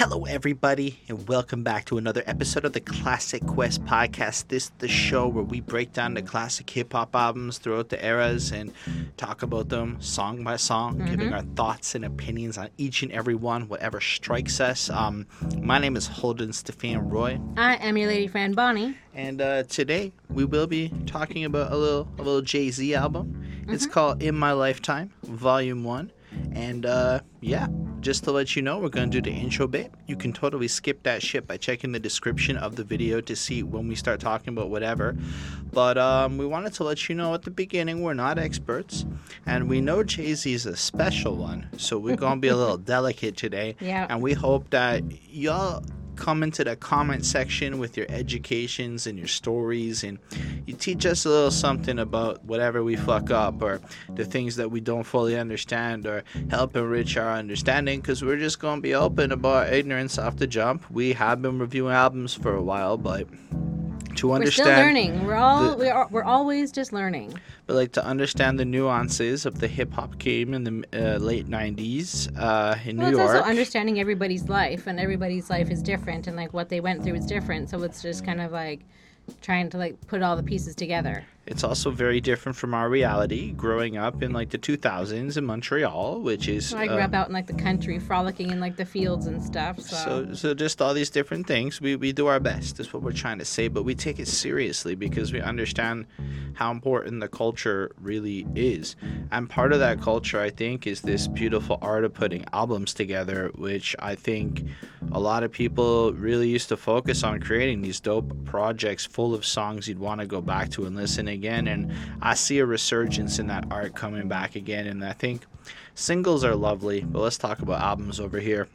Hello, everybody, and welcome back to another episode of the Classic Quest podcast. This is the show where we break down the classic hip hop albums throughout the eras and talk about them song by song, Mm-hmm. giving our thoughts and opinions on each and every one, whatever strikes us. Um, my name is Holden Stefan Roy, I am your lady friend Bonnie. and uh, today we will be talking about a little a little Jay Z album. It's called In My Lifetime, Volume One, and uh, yeah, just to let you know, we're gonna do the intro bit. You can totally skip that shit by checking the description of the video to see when we start talking about whatever. But um, we wanted to let you know at the beginning we're not experts, and we know Jay Z is a special one, so we're gonna be a little delicate today. Yeah. And we hope that y'all come into the comment section with your educations and your stories and you teach us a little something about whatever we fuck up or the things that we don't fully understand or help enrich our understanding because we're just going to be open about ignorance off the jump. We have been reviewing albums for a while but to understand We're still learning. We're all the- we are, we're always just learning. but like to understand the nuances of the hip hop game in the uh, late 90s uh, in Well, New it's York also understanding everybody's life, and everybody's life is different, and like what they went through is different. So it's just kind of like trying to like put all the pieces together. It's also very different from our reality growing up in like the 2000s in Montreal, which is I grew uh, up out in like the country, frolicking in like the fields and stuff. So, so so just all these different things. We we do our best. Is what we're trying to say, but we take it seriously because we understand how important the culture really is. And part of that culture, I think, is this beautiful art of putting albums together, which I think a lot of people really used to focus on creating these dope projects full of songs you'd want to go back to and listen again. And I see a resurgence in that art coming back again. And I think singles are lovely, but let's talk about albums over here.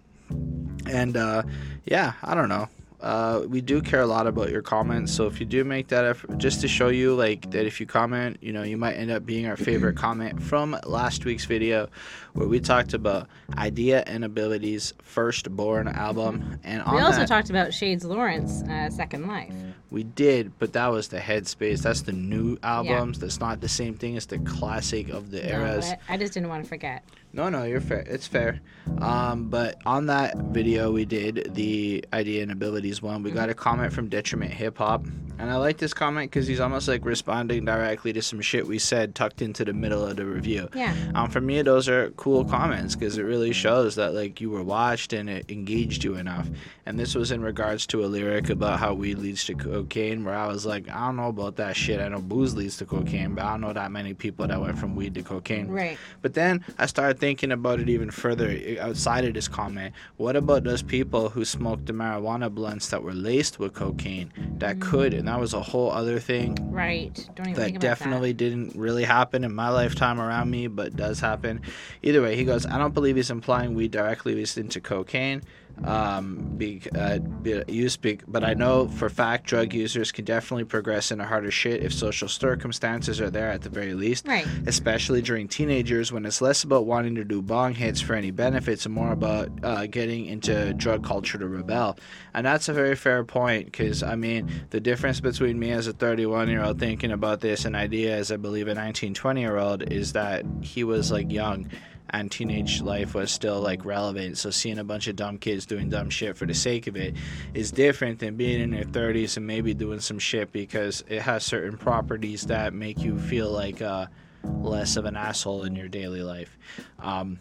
And uh, yeah, I don't know. Uh, we do care a lot about your comments, so if you do make that effort, just to show you like that, if you comment, you know, you might end up being our favorite comment from last week's video, where we talked about idea and abilities firstborn album, and on we also that talked about Shades Lawrence, uh, Second Life. we did, but that was the Headspace. That's the new albums. That's not the same thing as the classic of the No, eras. I, I just didn't want to forget. No, no, you're fair. It's fair. Um, but on that video we did, the idea and abilities one, we got a comment from Detriment Hip Hop. And I like this comment because he's almost like responding directly to some shit we said tucked into the middle of the review. Yeah. Um, for me, those are cool comments because it really shows that like you were watched and it engaged you enough. And this was in regards to a lyric about how weed leads to cocaine, where I was like, I don't know about that shit. I know booze leads to cocaine, but I don't know that many people that went from weed to cocaine. Right. But then I started thinking about it even further outside of this comment. What about those people who smoked the marijuana blunts that were laced with cocaine that mm. could? And that was a whole other thing Right. Don't even think that definitely didn't really happen in my lifetime around me, but does happen. Either way, he goes, I don't believe he's implying weed directly leads into cocaine. Um, be, uh, be, use, be, but I know for fact drug users can definitely progress into harder shit if social circumstances are there at the very least. Right. especially during teenagers when it's less about wanting to do bong hits for any benefits and more about uh, getting into drug culture to rebel. And that's a very fair point because, I mean, the difference between me as a 31 year old thinking about this and idea as I believe a 19, 20 year old is that he was like young and teenage life was still like relevant. So seeing a bunch of dumb kids doing dumb shit for the sake of it is different than being in your 30s and maybe doing some shit because it has certain properties that make you feel like uh, less of an asshole in your daily life. Um,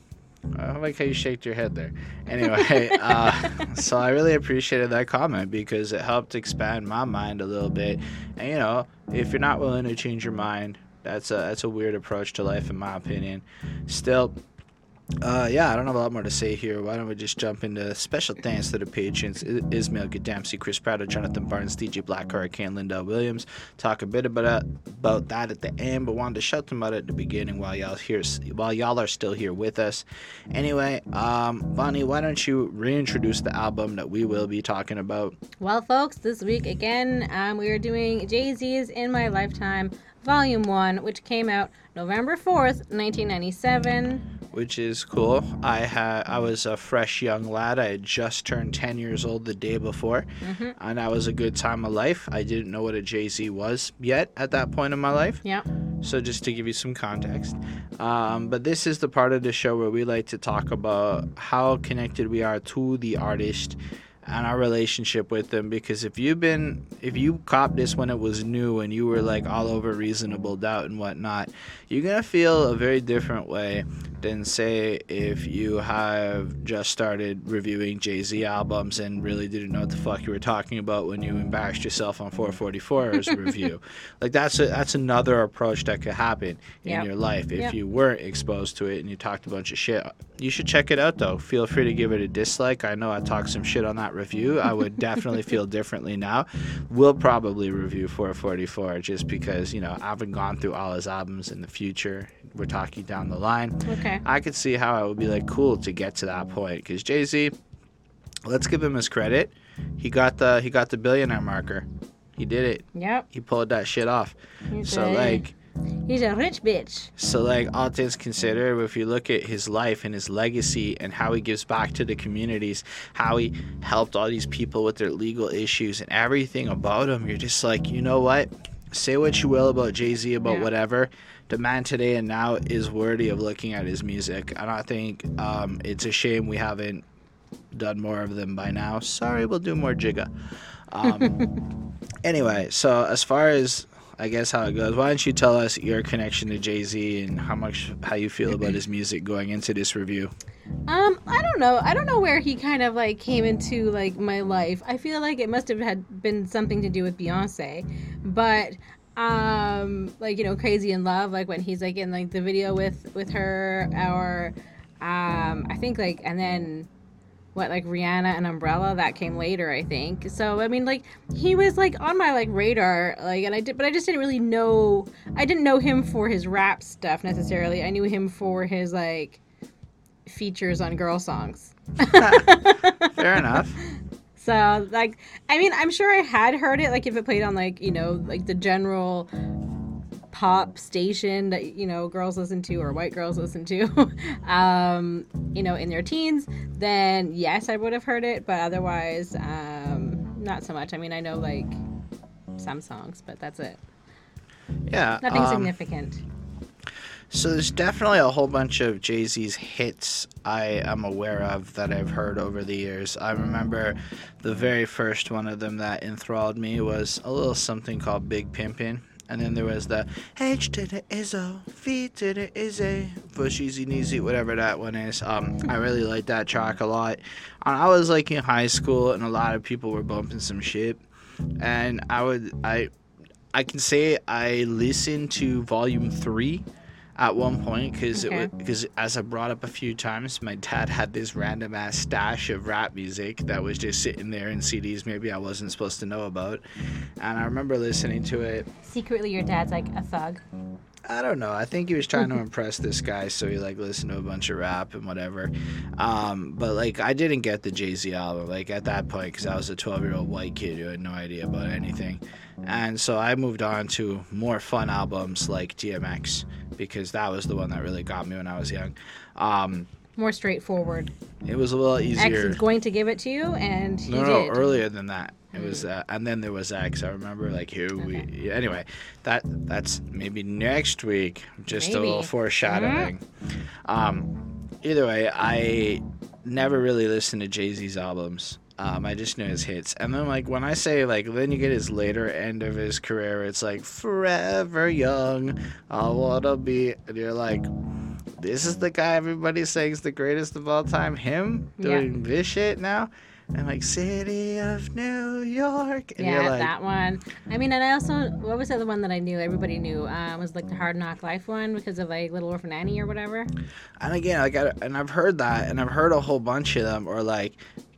I like how you shaked your head there. Anyway, uh, so I really appreciated that comment because it helped expand my mind a little bit. And you know, if you're not willing to change your mind, that's a that's a weird approach to life, in my opinion. Still, uh, yeah, I don't have a lot more to say here. Why don't we just jump into special thanks to the patrons Ismail Gadamsi, Chris Pratt, Jonathan Barnes, DJ Black, Hurricane, Linda Williams. Talk a bit about about that at the end, but wanted to shout them out at the beginning while y'all here while y'all are still here with us. Anyway, um, Bonnie, why don't you reintroduce the album that we will be talking about? Well, folks, this week again, um, we are doing Jay Z's In My Lifetime, Volume 1, which came out November 4th, 1997. which is cool. I had I was a fresh young lad. I had just turned 10 years old the day before, and that was a good time of life. I didn't know what a Jay Z was yet at that point in my life. Yeah. So just to give you some context, um, but this is the part of the show where we like to talk about how connected we are to the artist and our relationship with them because if you've been if you copped this when it was new and you were like all over reasonable doubt and whatnot you're gonna feel a very different way than say if you have just started reviewing jay-z albums and really didn't know what the fuck you were talking about when you embarrassed yourself on 444's review like that's a, that's another approach that could happen in Yep. your life if Yep. you weren't exposed to it and you talked a bunch of shit you should check it out though. Feel free to give it a dislike. I know i talked some shit on that review. I would definitely feel differently now. We'll probably review 444 just because you know i haven't gone through all his albums in the future. We're talking down the line. Okay. i could see how it would be like cool to get to that point because jay-z let's give him his credit. He got the he got the billionaire marker. He did it. Yep. he pulled that shit off. He's so a, like he's a rich bitch. so, like, all things considered, if you look at his life and his legacy and how he gives back to the communities, how he helped all these people with their legal issues and everything about him, you're just like, you know what? Say what you will about Jay Z, about Yeah. whatever. The man today and now is worthy of looking at his music. And I think um, it's a shame we haven't done more of them by now. Sorry, we'll do more Jigga. Um, anyway, so as far as I guess how it goes, why don't you tell us your connection to Jay Z and how much how you feel about his music going into this review? Um, I don't know. I don't know where he kind of like came into like my life. I feel like it must have had been something to do with Beyonce, but um, like you know, Crazy in Love, like when he's like in like the video with with her, or um, I think like and then what like Rihanna and Umbrella that came later, I think. So I mean, like he was like on my like radar, like, and I did, but I just didn't really know. I didn't know him for his rap stuff necessarily. I knew him for his like features on girl songs. Fair enough. So like, I mean, I'm sure I had heard it like if it played on like you know like the general pop station that you know girls listen to or white girls listen to um you know in their teens then yes i would have heard it but otherwise um not so much i mean i know like some songs but that's it Yeah. nothing um, significant So there's definitely a whole bunch of Jay Z's hits I am aware of that I've heard over the years. I remember the very first one of them that enthralled me was a little something called Big Pimpin'. And then there was the H to the Izzo, V to the Izzy, Bush Easy Neasy, whatever that one is. Um, I really liked that track a lot. And I was like in high school, and a lot of people were bumping some shit. And I would, I, I can say I listened to Volume Three at one point because Okay. because as I brought up a few times, my dad had this random ass stash of rap music that was just sitting there in CDs maybe I wasn't supposed to know about, and I remember listening to it. secretly your dad's like a thug I don't know. I think he was trying to impress this guy, so he like listened to a bunch of rap and whatever. Um, but like, I didn't get the Jay Z album like at that point because I was a 12 year old white kid who had no idea about anything, and so I moved on to more fun albums like DMX because that was the one that really got me when I was young. Um, more straightforward it was a little easier. x is going to give it to you and he No, no, did earlier than that. It was, uh, and then there was X. I remember, like here we. Anyway, that that's maybe next week. Just a little Maybe. foreshadowing. Um, either way, I never really listened to Jay Z's albums. Um, I just know his hits, and then like when I say like, then you get his later end of his career. It's like forever young, I wanna be, and you're like. This is the guy everybody saying is the greatest of all time. Him Yeah. doing this shit now, and like City of New York, and yeah you're like, that one i mean and i also what was the other one that i knew everybody knew um, was like the hard knock life one because of like little orphan annie or whatever and again, like, I, and I've heard that, and I've heard a whole bunch of them, or like,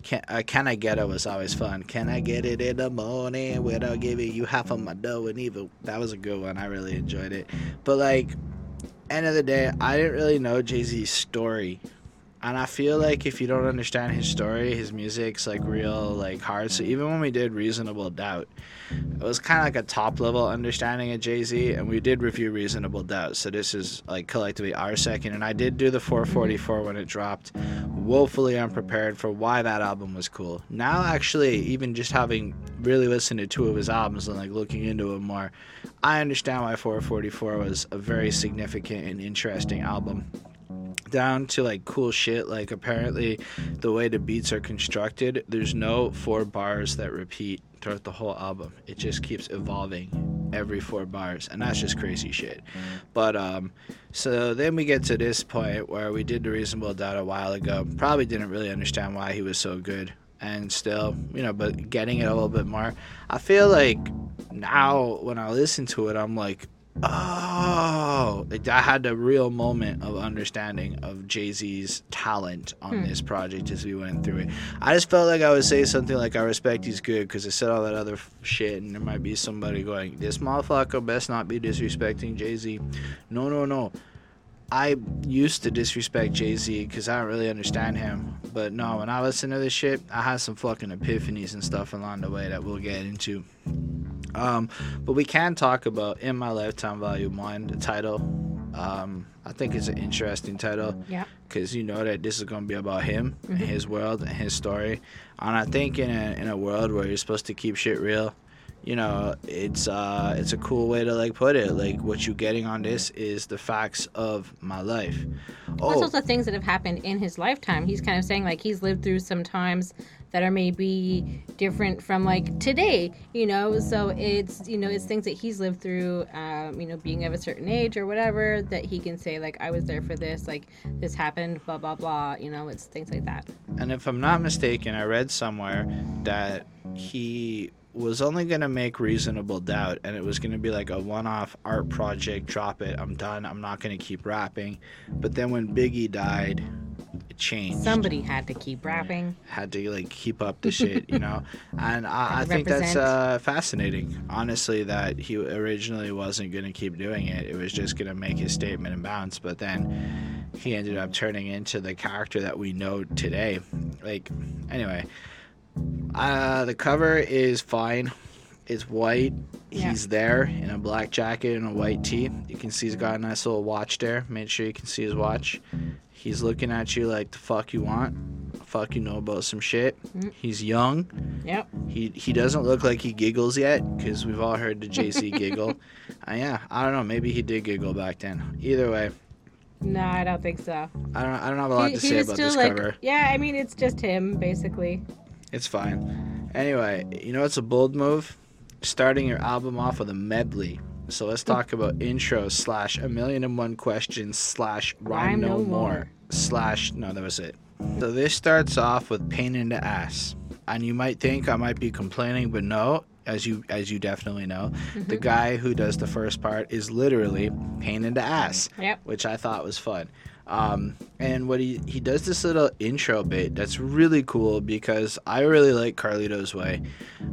can, uh, can I get it was always fun. Can I get it in the morning without giving you half of my dough and even that was a good one. I really enjoyed it. But like, end of the day, I didn't really know Jay Z's story. And I feel like if you don't understand his story, his music's like real like hard. So even when we did Reasonable Doubt, it was kind of like a top level understanding of Jay Z, and we did review Reasonable Doubt. So this is like collectively our second, and I did do the 444 when it dropped woefully unprepared for why that album was cool. Now, actually, even just having really listened to two of his albums and like looking into it more, I understand why 444 was a very significant and interesting album down to like cool shit. Like apparently the way the beats are constructed there's no four bars that repeat throughout the whole album. It just keeps evolving every four bars and that's just crazy shit. But um so then we get to this point where we did the reasonable doubt a while ago. Probably didn't really understand why he was so good. And still you know but getting it a little bit more. I feel like now when i listen to it i'm like Oh, I had a real moment of understanding of Jay Z's talent on Hmm. this project as we went through it. I just felt like I would say something like, I respect he's good because I said all that other f- shit, and there might be somebody going, This motherfucker best not be disrespecting Jay Z. No, no, no. I used to disrespect Jay Z because I don't really understand him. But no, when I listen to this shit, I had some fucking epiphanies and stuff along the way that we'll get into. Um, but we can talk about In My Lifetime Volume 1, the title. Um, I think it's an interesting title Yeah. because you know that this is going to be about him and his world and his story. And I think in a, in a world where you're supposed to keep shit real, you know, it's uh, it's a cool way to like put it. Like what you're getting on this is the facts of my life. Plus, Oh, also things that have happened in his lifetime. He's kind of saying like he's lived through some times that are maybe different from like today, you know. So it's you know it's things that he's lived through, um, you know, being of a certain age or whatever that he can say like I was there for this, like this happened, blah blah blah. You know, it's things like that. And if I'm not mistaken, I read somewhere that he was only going to make Reasonable Doubt and it was going to be like a one off art project, drop it, I'm done, I'm not going to keep rapping. But then when Biggie died, it changed. Somebody had to keep rapping. Had to like keep up the shit, you know? And I, I think that's represent. uh, fascinating, honestly, that he originally wasn't going to keep doing it. It was just going to make his statement and bounce. But then he ended up turning into the character that we know today. Like, anyway, uh, the cover is fine. It's white. Yeah. He's there in a black jacket and a white tee. You can see he's got a nice little watch there. Make sure you can see his watch. He's looking at you like the fuck you want. Fuck you know about some shit. Mm. He's young. Yep. He he doesn't look like he giggles yet because we've all heard the Jay Z giggle. Uh, yeah, I don't know. Maybe he did giggle back then. Either way, No, I don't think so. I don't I don't have a lot He, to say about still this like, cover. yeah. I mean, it's just him basically. It's fine. Anyway, you know it's a bold move? Starting your album off with a medley. So let's hmm. talk about intro slash a million and one questions slash rhyme no more slash no that was it. So this starts off with pain in the ass. And you might think I might be complaining, but no, as you as you definitely know, the mm-hmm. guy who does the first part is literally pain in the ass Yep. which I thought was fun. Um, and what he he does this little intro bit that's really cool because I really like Carlito's way.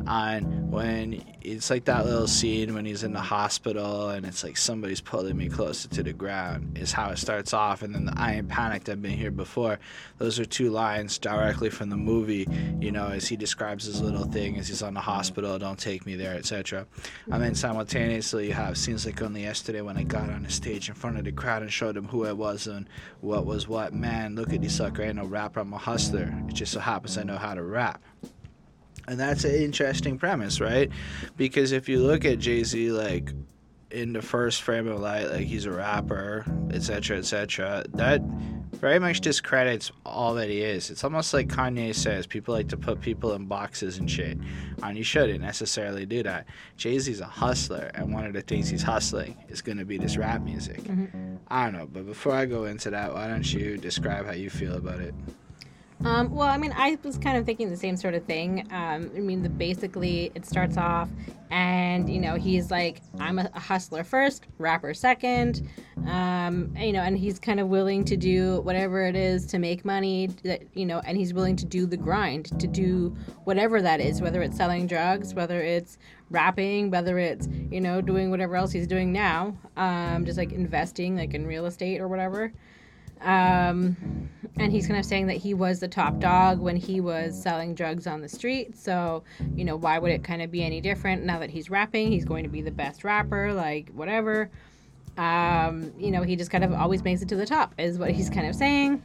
On when it's like that little scene when he's in the hospital and it's like somebody's pulling me closer to the ground is how it starts off, and then the I am panicked. I've been here before. Those are two lines directly from the movie. You know, as he describes his little thing as he's on the hospital, don't take me there, etc. And then simultaneously, you have scenes like only yesterday when I got on the stage in front of the crowd and showed them who I was and what was what. Man, look at this sucker. I ain't no rapper, I'm a hustler. It just so happens I know how to rap. And that's an interesting premise, right? Because if you look at Jay Z, like in the first frame of light, like he's a rapper, etc., etc., that very much discredits all that he is. It's almost like Kanye says people like to put people in boxes and shit, and you shouldn't necessarily do that. Jay Z's a hustler, and one of the things he's hustling is going to be this rap music. Mm-hmm. I don't know, but before I go into that, why don't you describe how you feel about it? Um, well, I mean, I was kind of thinking the same sort of thing. Um, I mean, the, basically, it starts off, and you know, he's like, "I'm a, a hustler first, rapper second. Um, you know, and he's kind of willing to do whatever it is to make money. That you know, and he's willing to do the grind, to do whatever that is, whether it's selling drugs, whether it's rapping, whether it's you know doing whatever else he's doing now, um, just like investing, like in real estate or whatever." Um, and he's kind of saying that he was the top dog when he was selling drugs on the street. So, you know, why would it kind of be any different now that he's rapping? He's going to be the best rapper, like whatever. Um, you know, he just kind of always makes it to the top, is what he's kind of saying.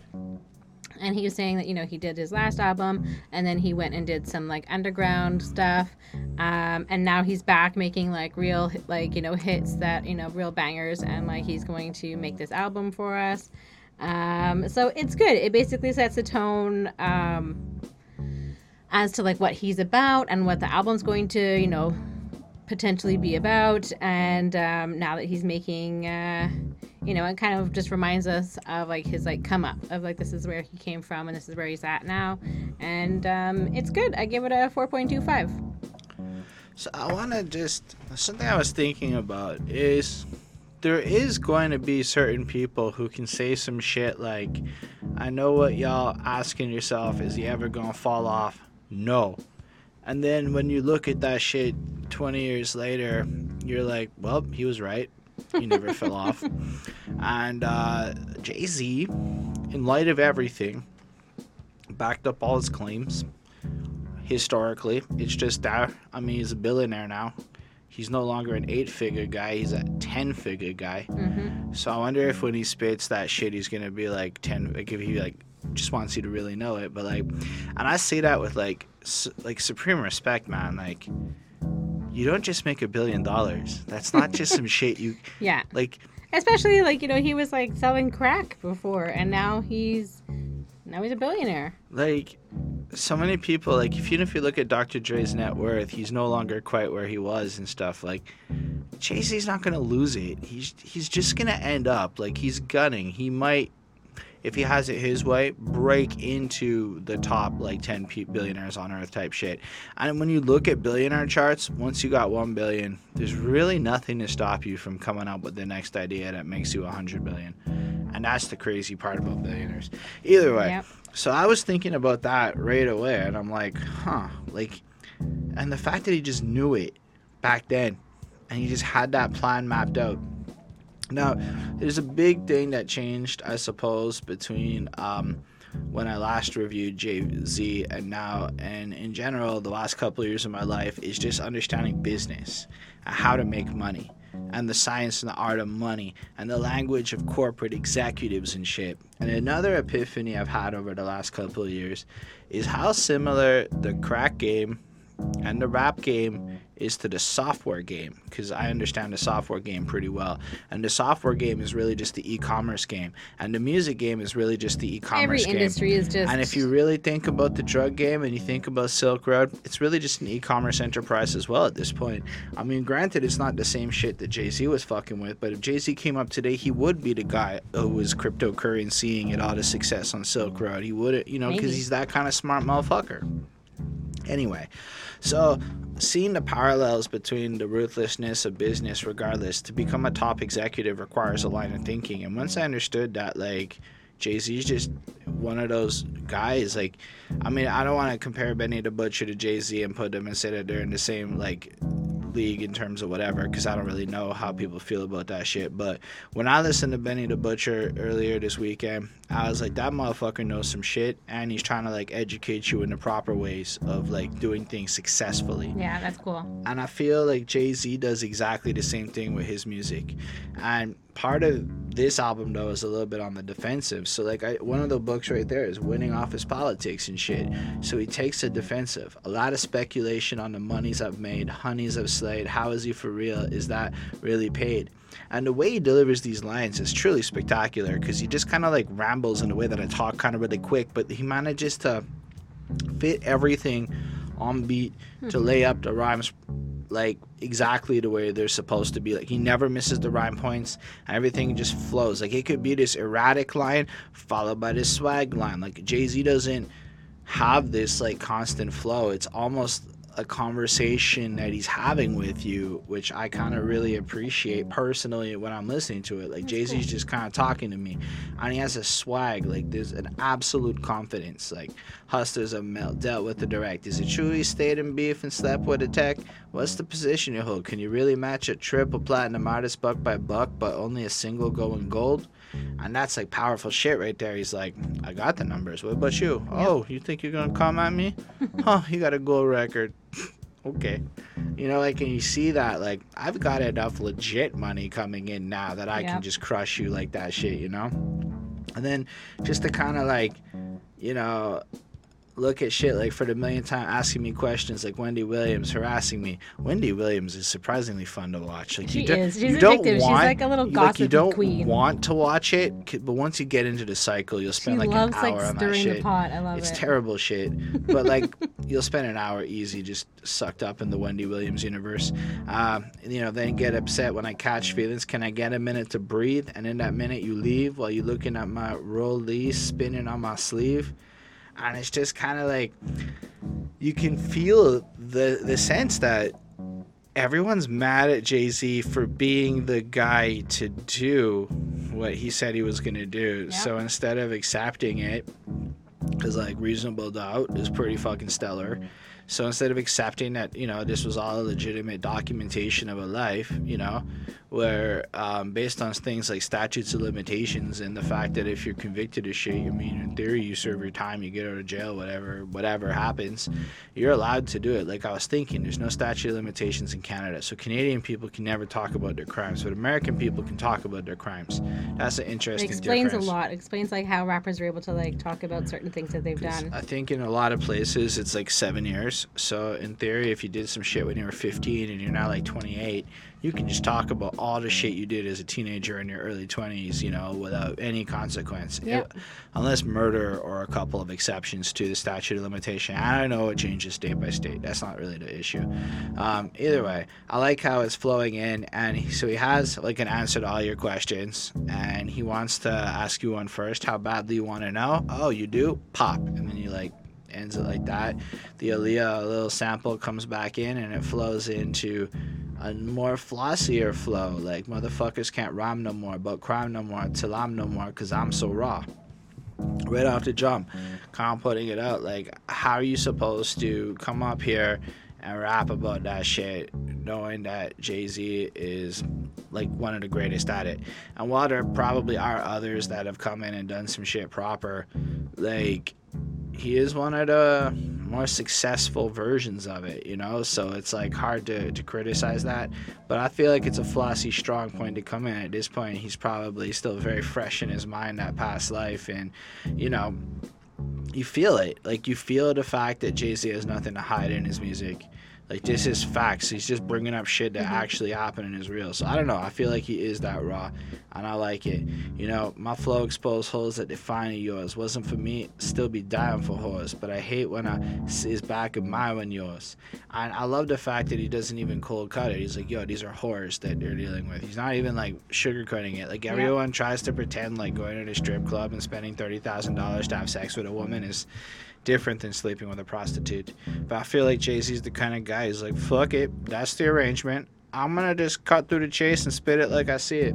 and he was saying that you know he did his last album and then he went and did some like underground stuff um, and now he's back making like real like you know hits that you know real bangers and like he's going to make this album for us um, so it's good it basically sets the tone um, as to like what he's about and what the album's going to you know potentially be about and um, now that he's making uh, you know, it kind of just reminds us of like his like come up of like this is where he came from and this is where he's at now, and um, it's good. I give it a four point two five. So I want to just something I was thinking about is there is going to be certain people who can say some shit like, I know what y'all asking yourself is he ever gonna fall off? No. And then when you look at that shit 20 years later, you're like, well, he was right. He never fell off. And uh, Jay Z, in light of everything, backed up all his claims. Historically, it's just that. I mean, he's a billionaire now. He's no longer an eight figure guy, he's a 10 figure guy. Mm-hmm. So I wonder if when he spits that shit, he's going to be like 10, like if he like just wants you to really know it. But like, and I say that with like, su- like supreme respect, man. Like, you don't just make a billion dollars. That's not just some shit you Yeah, like. especially like you know he was like selling crack before, and now he's now he's a billionaire. like so many people like if even if you look at Dr. Dre's net worth, he's no longer quite where he was and stuff. Like Jay Z's not gonna lose it. He's he's just gonna end up like he's gunning. He might, if he has it his way, break into the top like ten billionaires on earth type shit. And when you look at billionaire charts, once you got one billion, there's really nothing to stop you from coming up with the next idea that makes you a hundred billion. And that's the crazy part about billionaires. Either way. Yep. So I was thinking about that right away, and I'm like, huh, like, and the fact that he just knew it back then, and he just had that plan mapped out. Now, there's a big thing that changed, I suppose, between um, when I last reviewed Jay Z and now, and in general, the last couple of years of my life is just understanding business, and how to make money, and the science and the art of money, and the language of corporate executives and shit. And another epiphany I've had over the last couple of years is how similar the crack game and the rap game is to the software game because I mm. understand the software game pretty well. And the software game is really just the e-commerce game, and the music game is really just the e-commerce Every game. industry is just And if you really think about the drug game and you think about Silk Road, it's really just an e-commerce enterprise as well at this point. I mean, granted, it's not the same shit that Jay Z was fucking with, but if Jay Z came up today, he would be the guy who was cryptocurrencying and it all the success on Silk Road. He would, you know, because he's that kind of smart motherfucker. Anyway, so seeing the parallels between the ruthlessness of business, regardless, to become a top executive requires a line of thinking. And once I understood that, like, Jay Z's just one of those guys. Like, I mean, I don't want to compare Benny the Butcher to Jay Z and put them and say that they're in the same like league in terms of whatever, because I don't really know how people feel about that shit. But when I listened to Benny the Butcher earlier this weekend, I was like, that motherfucker knows some shit, and he's trying to like educate you in the proper ways of like doing things successfully. yeah, that's cool. And I feel like Jay Z does exactly the same thing with his music. And part of this album though is a little bit on the defensive. So like I, one of the books right there is winning off his politics and shit. So he takes the defensive. A lot of speculation on the monies I've made, honeys I've slayed. How is he for real? Is that really paid? And the way he delivers these lines is truly spectacular because he just kind of like rambles in a way that I talk kind of really quick, but he manages to fit everything on beat to mm-hmm. lay up the rhymes like exactly the way they're supposed to be. Like he never misses the rhyme points. Everything just flows. Like it could be this erratic line followed by this swag line. Like Jay Z doesn't have this like constant flow. It's almost a conversation that he's having with you, which I kind of really appreciate personally when I'm listening to it. Like Jay Z's just kind of talking to me, and he has a swag. Like there's an absolute confidence. Like hustlers have melt, dealt with the direct. Is it true he stayed in beef and slept with a tech? What's the position you hold? Can you really match a triple platinum artist buck by buck, but only a single going gold? And that's like powerful shit right there. He's like, I got the numbers. What about you? Oh, you think you're gonna come at me? huh, you got a gold record. Okay. You know, like, and you see that, like, I've got enough legit money coming in now that I can just crush you like that shit, you know? And then just to kind of like you know, look at shit like for the millionth time asking me questions like Wendy Williams harassing me. Wendy Williams is surprisingly fun to watch. Like She you don't, is. She's you don't addictive. She's want, like a little you- like, you don't queen. want to watch it, but once you get into the cycle, you'll She spend like loves an like hour on that shit. the pot. I love It's it. terrible shit, but like you'll spend an hour easy just sucked up in the Wendy Williams universe. Um, you know, then get upset when I catch feelings. Can I get a minute to breathe? And in that minute, you leave while you're looking at my rollie spinning on my sleeve, and it's just kind of like you can feel the the sense that everyone's mad at Jay Z for being the guy to do what he said he was gonna do. Yeah. So instead of accepting it, because like reasonable doubt is pretty fucking stellar. So instead of accepting that you know this was all a legitimate documentation of a life, you know, where um, based on things like statutes of limitations and the fact that if you're convicted of shit, I mean in theory you serve your time, you get out of jail, whatever, whatever happens, you're allowed to do it. Like I was thinking, there's no statute of limitations in Canada, so Canadian people can never talk about their crimes, but American people can talk about their crimes. That's an It interesting explains difference. a lot. It explains like how rappers are able to like talk about certain things that they've done. I think in a lot of places it's like seven years. So in theory, if you did some shit when you were 15 and you're now like 28, you can just talk about all the shit you did as a teenager in your early 20s, you know, without any consequence. Yep. It- unless murder or a couple of exceptions to the statute of limitation. I don't know it changes state by state. That's not really the issue. Um, either way, I like how it's flowing in, and he, so he has like an answer to all your questions, and he wants to ask you one first. How badly you want to know? Oh, you do? Pop, and then you like ends it like that. The Aaliyah little sample comes back in, and it flows into a more flossier flow. Like motherfuckers can't rhyme no more, but crime no more till I'm no more, cause I'm so raw right off the jump, kind of putting it out. Like, how are you supposed to come up here and rap about that shit, knowing that Jay Z is like one of the greatest at it? And while there probably are others that have come in and done some shit proper, like, he is one of the more successful versions of it, you know? So it's like hard to, to criticize that. But I feel like it's a flossy, strong point to come in. At this point, he's probably still very fresh in his mind that past life. And, you know, you feel it. Like, you feel the fact that Jay Z has nothing to hide in his music. Like, this is facts. He's just bringing up shit that Mhm. actually happened and is real. So I don't know. I feel like he is that raw. And I like it. You know, my flow exposed holes that define yours. Wasn't for me, still be dying for hoes. But I hate when I see his back admiring yours. And I love the fact that he doesn't even cold cut it. He's like, yo, these are whores that they're dealing with. He's not even like sugarcoating it. Like Yeah. everyone tries to pretend like going to the strip club and spending thirty thousand dollars to have sex with a woman is different than sleeping with a prostitute. But I feel like Jay Z's the kind of guy who's like, fuck it, that's the arrangement. I'm gonna just cut through the chase and spit it like I see it.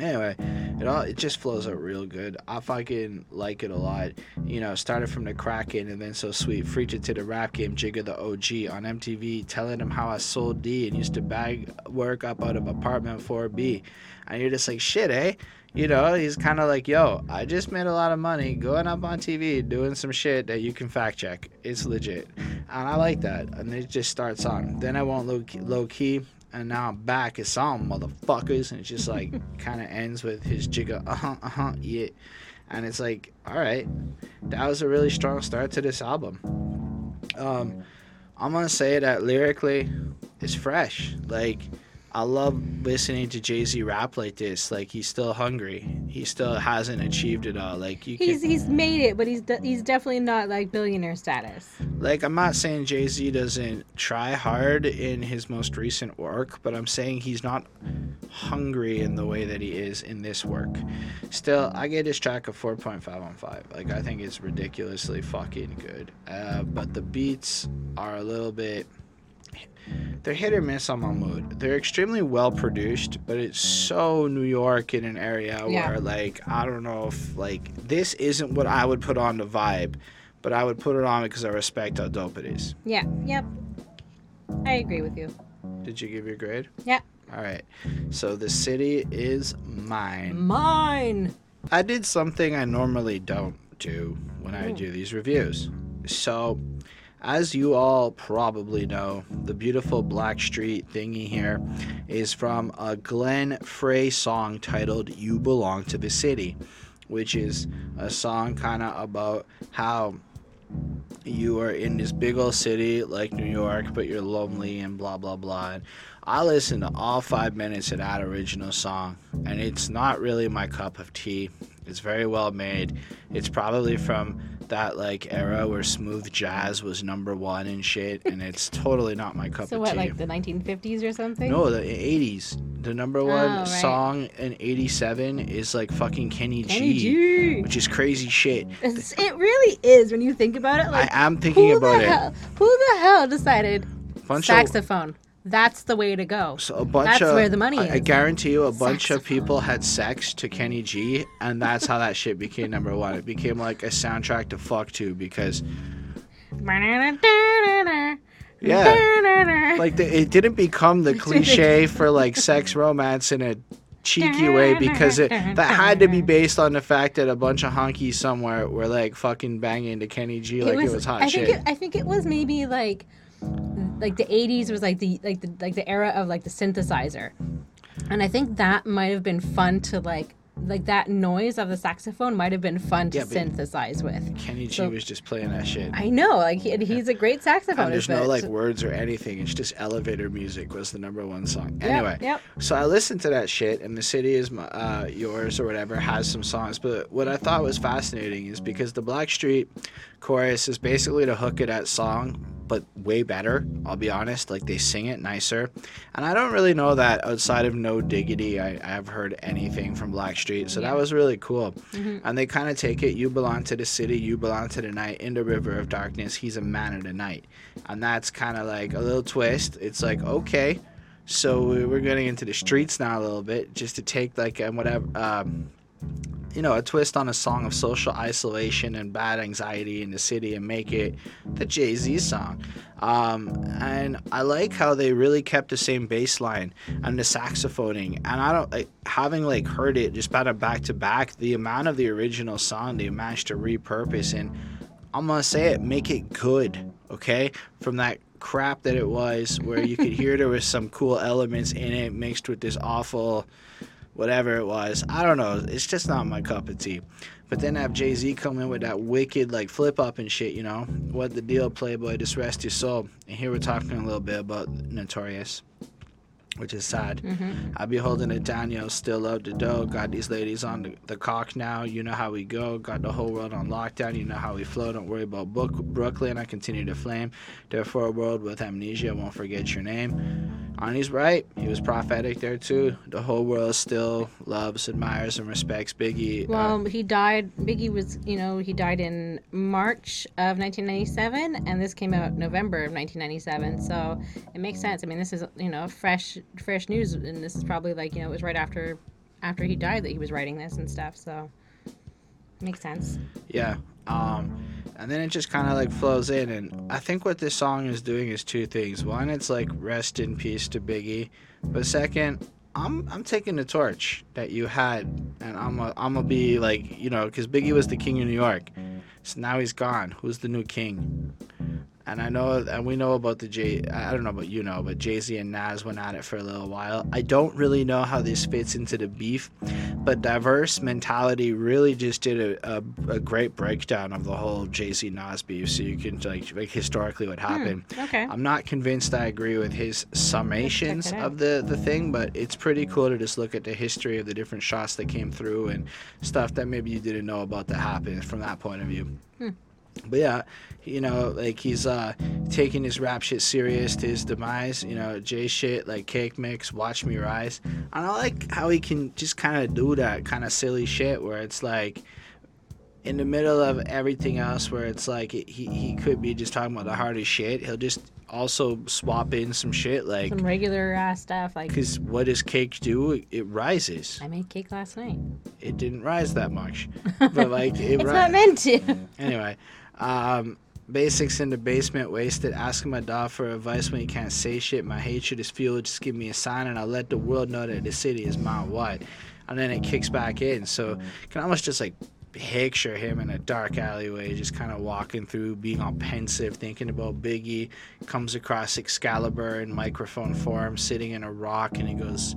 Anyway, it all it just flows out real good. I fucking like it a lot. You know, started from the Kraken and then so sweet, freaked it to the rap game Jigga the OG on MTV, telling him how I sold D and used to bag work up out of apartment 4B. And you're just like, shit, eh? You know, he's kind of like, yo, I just made a lot of money going up on TV doing some shit that you can fact check. It's legit. And I like that. And it just starts on. Then I won't low key, low key and now I'm back. It's on, motherfuckers. And it just like kind of ends with his jigga, uh huh, uh huh, yeah. And it's like, all right, that was a really strong start to this album. Um, I'm gonna say that lyrically, it's fresh. Like, I love listening to Jay Z rap like this. Like, he's still hungry. He still hasn't achieved it all. Like, you He's can, he's made it, but he's de- he's definitely not like billionaire status. like, I'm not saying Jay Z doesn't try hard in his most recent work, but I'm saying he's not hungry in the way that he is in this work. Still, I get this track a 4.5 on 5. Like, I think it's ridiculously fucking good. Uh, but the beats are a little bit. They're hit or miss on my mood. They're extremely well produced, but it's so New York in an area Yeah. where, like, I don't know if, like, this isn't what I would put on the vibe, but I would put it on because I respect how dope it is. Yeah. Yep. I agree with you. Did you give your grade? Yeah. All right. So the city is mine. Mine. I did something I normally don't do when I do these reviews. So, as you all probably know, the beautiful Blackstreet thingy here is from a Glenn Frey song titled You Belong to the City. which is a song kind of about how you are in this big old city like New York, but you're lonely and blah blah blah. And I listened to all five minutes of that original song, and it's not really my cup of tea. It's very well made. It's probably from that like era where smooth jazz was number one and shit, and it's totally not my cup So of what, tea. So what, like the 1950s or something? no, the '80s. The number oh, one Oh, right. song in '87 is like fucking Kenny, Kenny G, G. which is crazy shit. It's- It really is when you think about it. Like, I am thinking about the it. hell? Who the hell decided Bunch of saxophone? That's the way to go. So a bunch That's of where the money I, I guarantee you, a bunch of people had sex to Kenny G, and that's how that shit became number one. It became like a soundtrack to fuck to because Yeah. like the, it didn't become the cliche for like sex romance in a cheeky way because it that had to be based on the fact that a bunch of honkies somewhere were like fucking banging to Kenny G like it was, hot I shit. think it, I think it was maybe like like the 80s was like the like the like the era of like the synthesizer. And I think that might have been fun to like like that noise of the saxophone might have been fun to Yeah, synthesize with. Kenny G so- was just playing that shit. I know, like he, he's a great saxophonist. and there's no like words or anything. It's just elevator music was the number one song. Anyway, yep. so I listened to that shit, and the city is my, uh, yours or whatever has some songs. But what I thought was fascinating is because the Blackstreet chorus is basically the hook of that song, but way better. I'll be honest, like they sing it nicer, and I don't really know that outside of No Diggity, I, I've heard anything from Blackstreet. So Yeah. that was really cool. Mhm. And they kind of take it. You belong to the city. You belong to the night. In the river of darkness, he's a man of the night, and that's kind of like a little twist. It's like okay, so we- we're getting into the streets now a little bit, just to take like um, whatever. Um, you know, a twist on a song of social isolation and bad anxiety in the city and make it the Jay Z song. Um, and I like how they really kept the same bass line and the saxophoning. And I don't like having like heard it just of back to back, the amount of the original song they managed to repurpose and I'm gonna say it, make it good, okay? From that crap that it was, where you could hear there was some cool elements in it mixed with this awful whatever it was. I don't know. It's just not my cup of tea. But then have Jay Z come in with that wicked like flip up and shit, you know? What the deal, Playboy? Just rest your soul. And here we're talking a little bit about Notorious, which is sad. Mhm. I be holding it down, yo, still out the dough. Got these ladies on the, the cock now. You know how we go. Got the whole world on lockdown. You know how we flow. Don't worry about Book, Brooklyn. I continue to flame. Therefore, a world with amnesia won't forget your name. Arnie's right. He was prophetic there too. The whole world still loves, admires, and respects Biggie. Uh, Well, he died. Biggie was, you know, he died in March of 1997, and this came out November of 1997. So it makes sense. I mean, this is, you know, fresh, fresh news, and this is probably like, you know, it was right after, after he died that he was writing this and stuff. So makes sense. Yeah. Um, and then it just kind of like flows in. And I think what this song is doing is two things. One, it's like rest in peace to Biggie. But second, I'm I'm taking the torch that you had, and I'm a, I'm gonna be like you know, because Biggie was the king of New York. So now he's gone. Who's the new king? And I know, and we know about the Jay. I don't know about you know, but Jay Z and Nas went at it for a little while. I don't really know how this fits into the beef, but diverse mentality really just did a, a, a great breakdown of the whole Jay Z Nas beef. So you can like like historically what happened. Okay. I'm not convinced I agree with his summations of the, the thing, but it's pretty cool to just look at the history of the different shots that came through and stuff that maybe you didn't know about that happened from that point of view. Hmm. But yeah, you know, like he's uh taking his rap shit serious to his demise. You know, Jay shit like Cake Mix, Watch Me Rise. And I like how he can just kind of do that kind of silly shit where it's like in the middle of everything else where it's like he, he could be just talking about the hardest shit. He'll just also swap in some shit like Some regular uh, stuff like because what does cake do? It rises. I made cake last night. It didn't rise that much, but like it it's ri- not meant to. Anyway, um, basics in the basement, wasted. Asking my dog for advice when he can't say shit. My hatred is fueled. Just give me a sign, and I'll let the world know that the city is mile wide. And then it kicks back in. So you can almost just like picture him in a dark alleyway, just kind of walking through, being all pensive, thinking about Biggie. Comes across Excalibur in microphone form, sitting in a rock, and he goes.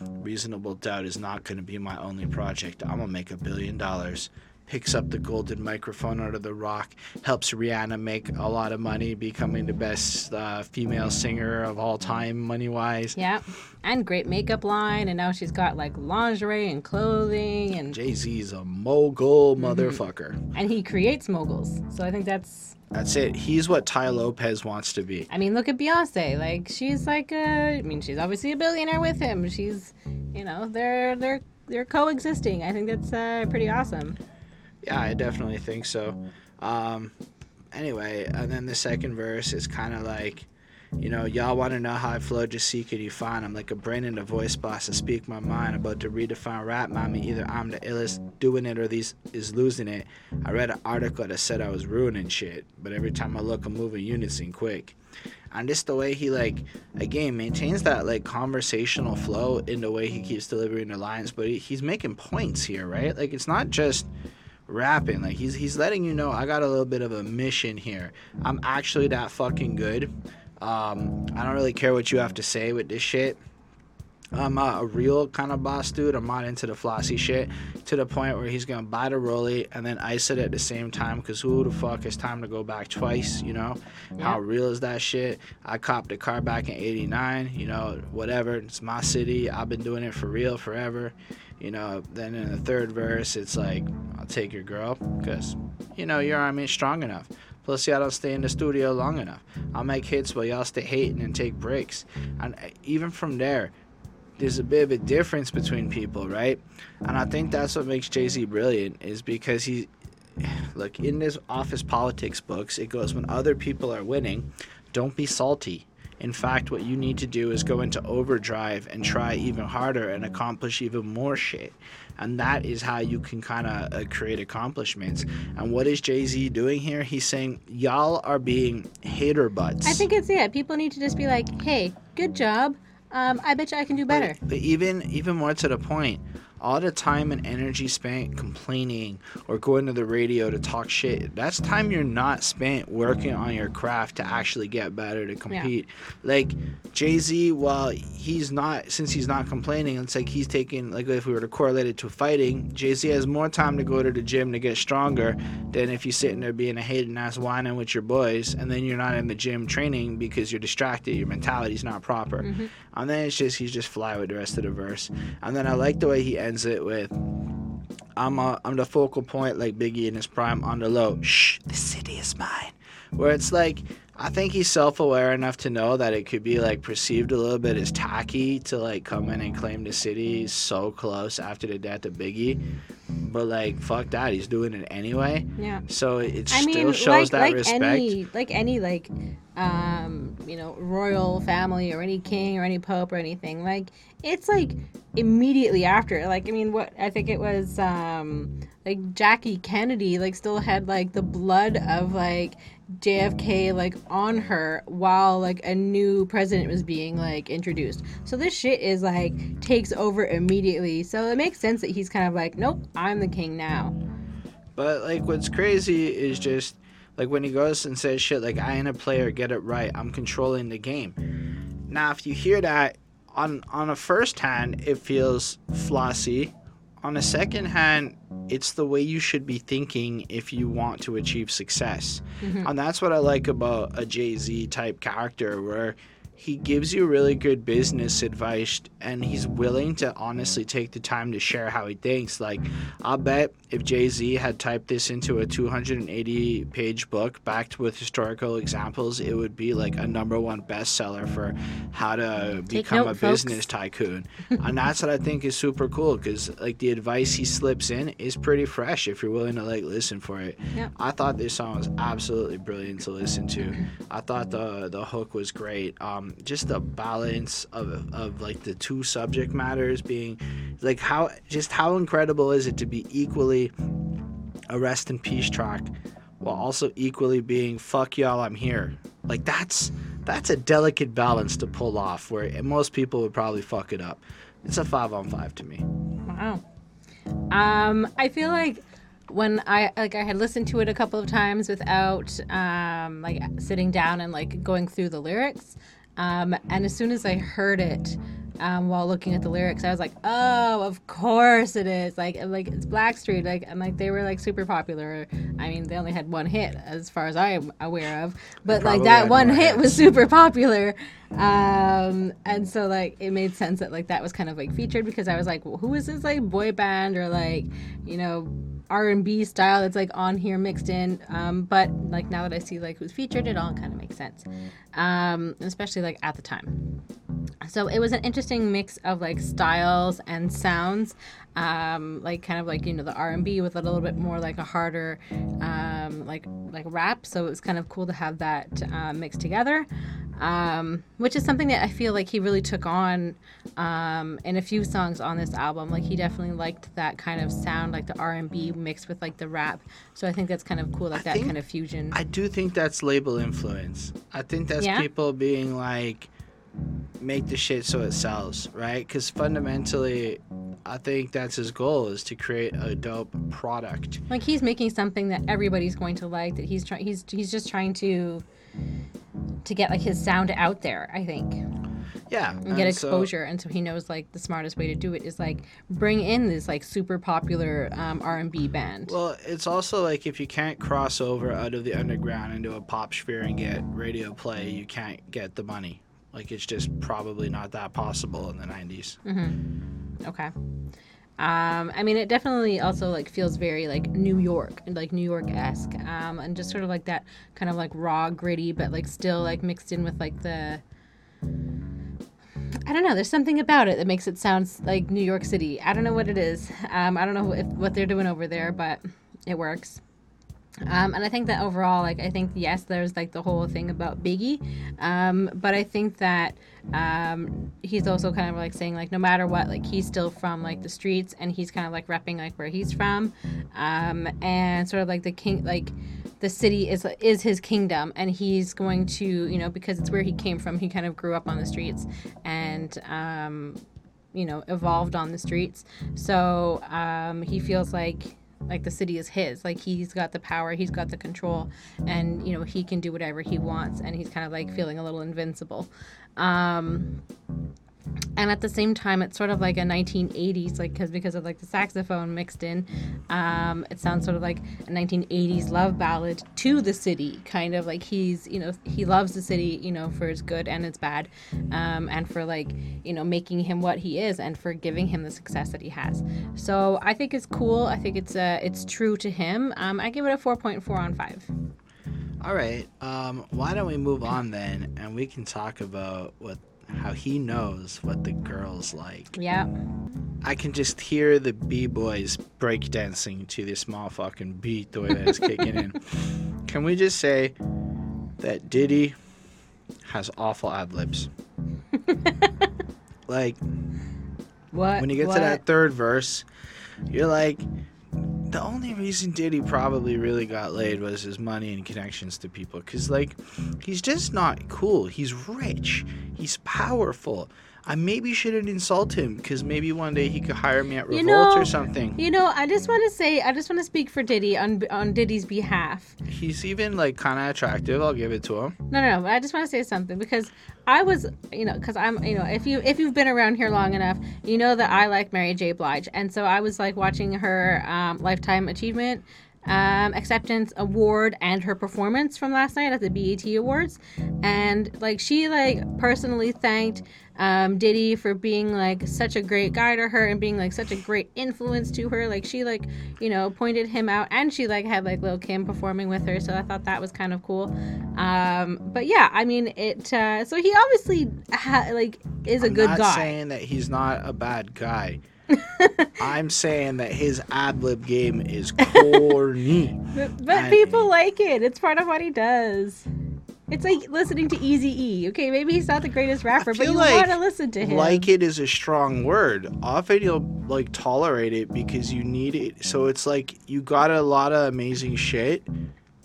Reasonable Doubt is not going to be my only project. I'm gonna make a billion dollars. Picks up the golden microphone out of the rock, helps Rihanna make a lot of money, becoming the best uh, female singer of all time, money wise. Yeah, and great makeup line, and now she's got like lingerie and clothing, and Jay Z's a mogul motherfucker. and he creates moguls. So I think that's. That's it. He's what Tai Lopez wants to be. I mean, look at Beyonce. Like she's like a. I mean, she's obviously a billionaire with him. She's, you know, they're they're they're coexisting. I think that's uh, pretty awesome. Yeah, I definitely think so. Um, anyway, and then the second verse is kind of like, you know, y'all want to know how I flow, just seek it, you find. I'm like a brain in a voice box to speak my mind, about to redefine rap, mommy. Either I'm the illest doing it or these is losing it. I read an article that said I was ruining shit, but every time I look, I'm moving units unison quick. And just the way he like again maintains that like conversational flow in the way he keeps delivering the lines, but he, he's making points here, right? Like it's not just rapping. Like he's he's letting you know I got a little bit of a mission here. I'm actually that fucking good. Um, I don't really care what you have to say with this shit. I'm a real kind of boss dude. I'm not into the flossy shit to the point where he's gonna buy the rollie and then ice it at the same time. Cause who the fuck has time to go back twice? You know, how real is that shit? I copped a car back in '89. You know, whatever. It's my city. I've been doing it for real forever. You know. Then in the third verse, it's like I'll take your girl, cause you know your arm ain't strong enough. Plus, y'all don't stay in the studio long enough. I'll make hits while y'all stay hating and take breaks. And uh, even from there, there's a bit of a difference between people, right? And I think that's what makes Jay Z brilliant, is because he, look, in this office politics books, it goes when other people are winning, don't be salty. In fact, what you need to do is go into overdrive and try even harder and accomplish even more shit. And that is how you can kind of uh, create accomplishments. And what is Jay Z doing here? He's saying, y'all are being hater butts. I think it's yeah. People need to just be like, hey, good job. Um, I bet you I can do better. But, but even even more to the point, all the time and energy spent complaining or going to the radio to talk shit, that's time you're not spent working on your craft to actually get better to compete. Like Jay Z, while he's not since he's not complaining, it's like he's taking like if we were to correlate it to fighting, Jay Z has more time to go to the gym to get stronger than if you're sitting there being a hating ass whining with your boys and then you're not in the gym training because you're distracted, your mentality's not proper. And then it's just he's just fly with the rest of the verse. And then I like the way he ends it with I'm a, I'm the focal point like Biggie in his prime on the low. Shh, the city is mine. Where it's like I think he's self-aware enough to know that it could be like perceived a little bit as tacky to like come in and claim the city so close after the death of Biggie. But like fuck that, he's doing it anyway. Yeah. So it I still mean, shows like that like respect. any like any like um you know royal family or any king or any pope or anything like it's like immediately after like I mean what I think it was um like Jackie Kennedy like still had like the blood of like JFK like on her while like a new president was being like introduced. So this shit is like takes over immediately. So it makes sense that he's kind of like, nope, I'm the king now. But like what's crazy is just like when he goes and says shit like I ain't a player, get it right. I'm controlling the game. Now if you hear that on on a first hand it feels flossy. On the second hand, it's the way you should be thinking if you want to achieve success. Mm-hmm. And that's what I like about a Jay-Z type character where he gives you really good business advice and he's willing to honestly take the time to share how he thinks. Like, I'll bet if Jay Z had typed this into a 280 page book backed with historical examples, it would be like a number one bestseller for how to Take become note, a folks. business tycoon. and that's what I think is super cool because, like, the advice he slips in is pretty fresh if you're willing to, like, listen for it. Yep. I thought this song was absolutely brilliant to listen to. I thought the the hook was great. Um, just the balance of of like the two subject matters being like how just how incredible is it to be equally a rest in peace track while also equally being fuck y'all I'm here. Like that's that's a delicate balance to pull off where most people would probably fuck it up. It's a five on five to me. Wow. Um, I feel like when I like I had listened to it a couple of times without um like sitting down and like going through the lyrics. Um, and as soon as I heard it, um, while looking at the lyrics. I was like, oh, of course it is. Like, like it's Blackstreet. Like, and like they were like super popular. I mean, they only had one hit as far as I'm aware of, but like that one hit was super popular. Um, and so like it made sense that like that was kind of like featured because I was like, well, who is this like boy band or like, you know, R and B style that's like on here mixed in. Um, but like now that I see like who's featured, it all kind of makes sense. Um, especially like at the time. So it was an interesting mix of like styles and sounds, um, like kind of like you know the R and B with a little bit more like a harder, um, like like rap. So it was kind of cool to have that uh, mixed together, um, which is something that I feel like he really took on um, in a few songs on this album. Like he definitely liked that kind of sound, like the R and B mixed with like the rap. So I think that's kind of cool, like I that think- kind of fusion. I do think that's label influence. I think that's Yeah? people being like, make the shit so it sells, right? Because fundamentally, I think that's his goal is to create a dope product. like he's making something that everybody's going to like that he's trying he's he's just trying to to get like his sound out there i think Yeah, and get and so- exposure and so he knows like the smartest way to do it is like bring in this like super popular um, r&b band Well, it's also like if you can't cross over out of the underground into a pop sphere and get radio play, you can't get the money. Like it's just probably not that possible in the 90s. Okay um, I mean, it definitely also like feels very like New York, like New York esque, um, and just sort of like that kind of like raw, gritty, but like still like mixed in with like the I don't know. There's something about it that makes it sound like New York City. I don't know what it is. Um, I don't know if, what they're doing over there, but it works. Um, and I think that overall, like, I think, yes, there's like the whole thing about Biggie. Um, but I think that um, he's also kind of like saying, like, no matter what, like, he's still from like the streets and he's kind of like repping like where he's from. Um, and sort of like the king, like, the city is is his kingdom and he's going to you know because it's where he came from he kind of grew up on the streets and um, you know evolved on the streets so um, he feels like like the city is his. Like he's got the power he's got the control and you know he can do whatever he wants and he's kind of like feeling a little invincible. Um, and at the same time it's sort of like a 1980s like because because of like the saxophone mixed in um, it sounds sort of like a 1980s love ballad to the city kind of like he's you know he loves the city you know for its good and its bad um, and for like you know making him what he is and for giving him the success that he has. So i think it's cool. I think it's uh it's true to him. Um, i give it a 4.4 on 5 All right. Um, why don't we move on then, and we can talk about what how he knows what the girls like. yeah I can just hear the b boys breakdancing to this motherfucking beat the way that it's kicking in. Can we just say that Diddy has awful ad libs? like what when you get what? to that third verse, you're like, the only reason Diddy probably really got laid was his money and connections to people. Cause like, he's just not cool. He's rich. He's powerful. I maybe shouldn't insult him because maybe one day he could hire me at You Revolt know- or something. You know, I just want to say, I just want to speak for Diddy on on Diddy's behalf. He's even like kind of attractive. I'll give it to him. No, no, no. But I just want to say something because I was, you know, because I'm, you know, if you if you've been around here long enough, you know that I like Mary J. Blige, and so I was like watching her um, lifetime achievement um, acceptance award and her performance from last night at the BET Awards, and like she like personally thanked um, Diddy for being like such a great guy to her and being like such a great influence to her. Like she like you know pointed him out, and she like had like Lil Kim performing with her, so I thought that was kind of cool. Um, but yeah, I mean it. Uh, so he obviously ha- like is a I'm good not guy. saying that he's not a bad guy. I'm saying that his ad lib game is corny. But, but people like it. It's part of what he does. It's like listening to Easy E. Okay, maybe he's not the greatest rapper, but you like want to listen to him. Like it is a strong word. Often you'll like tolerate it because you need it. So it's like you got a lot of amazing shit,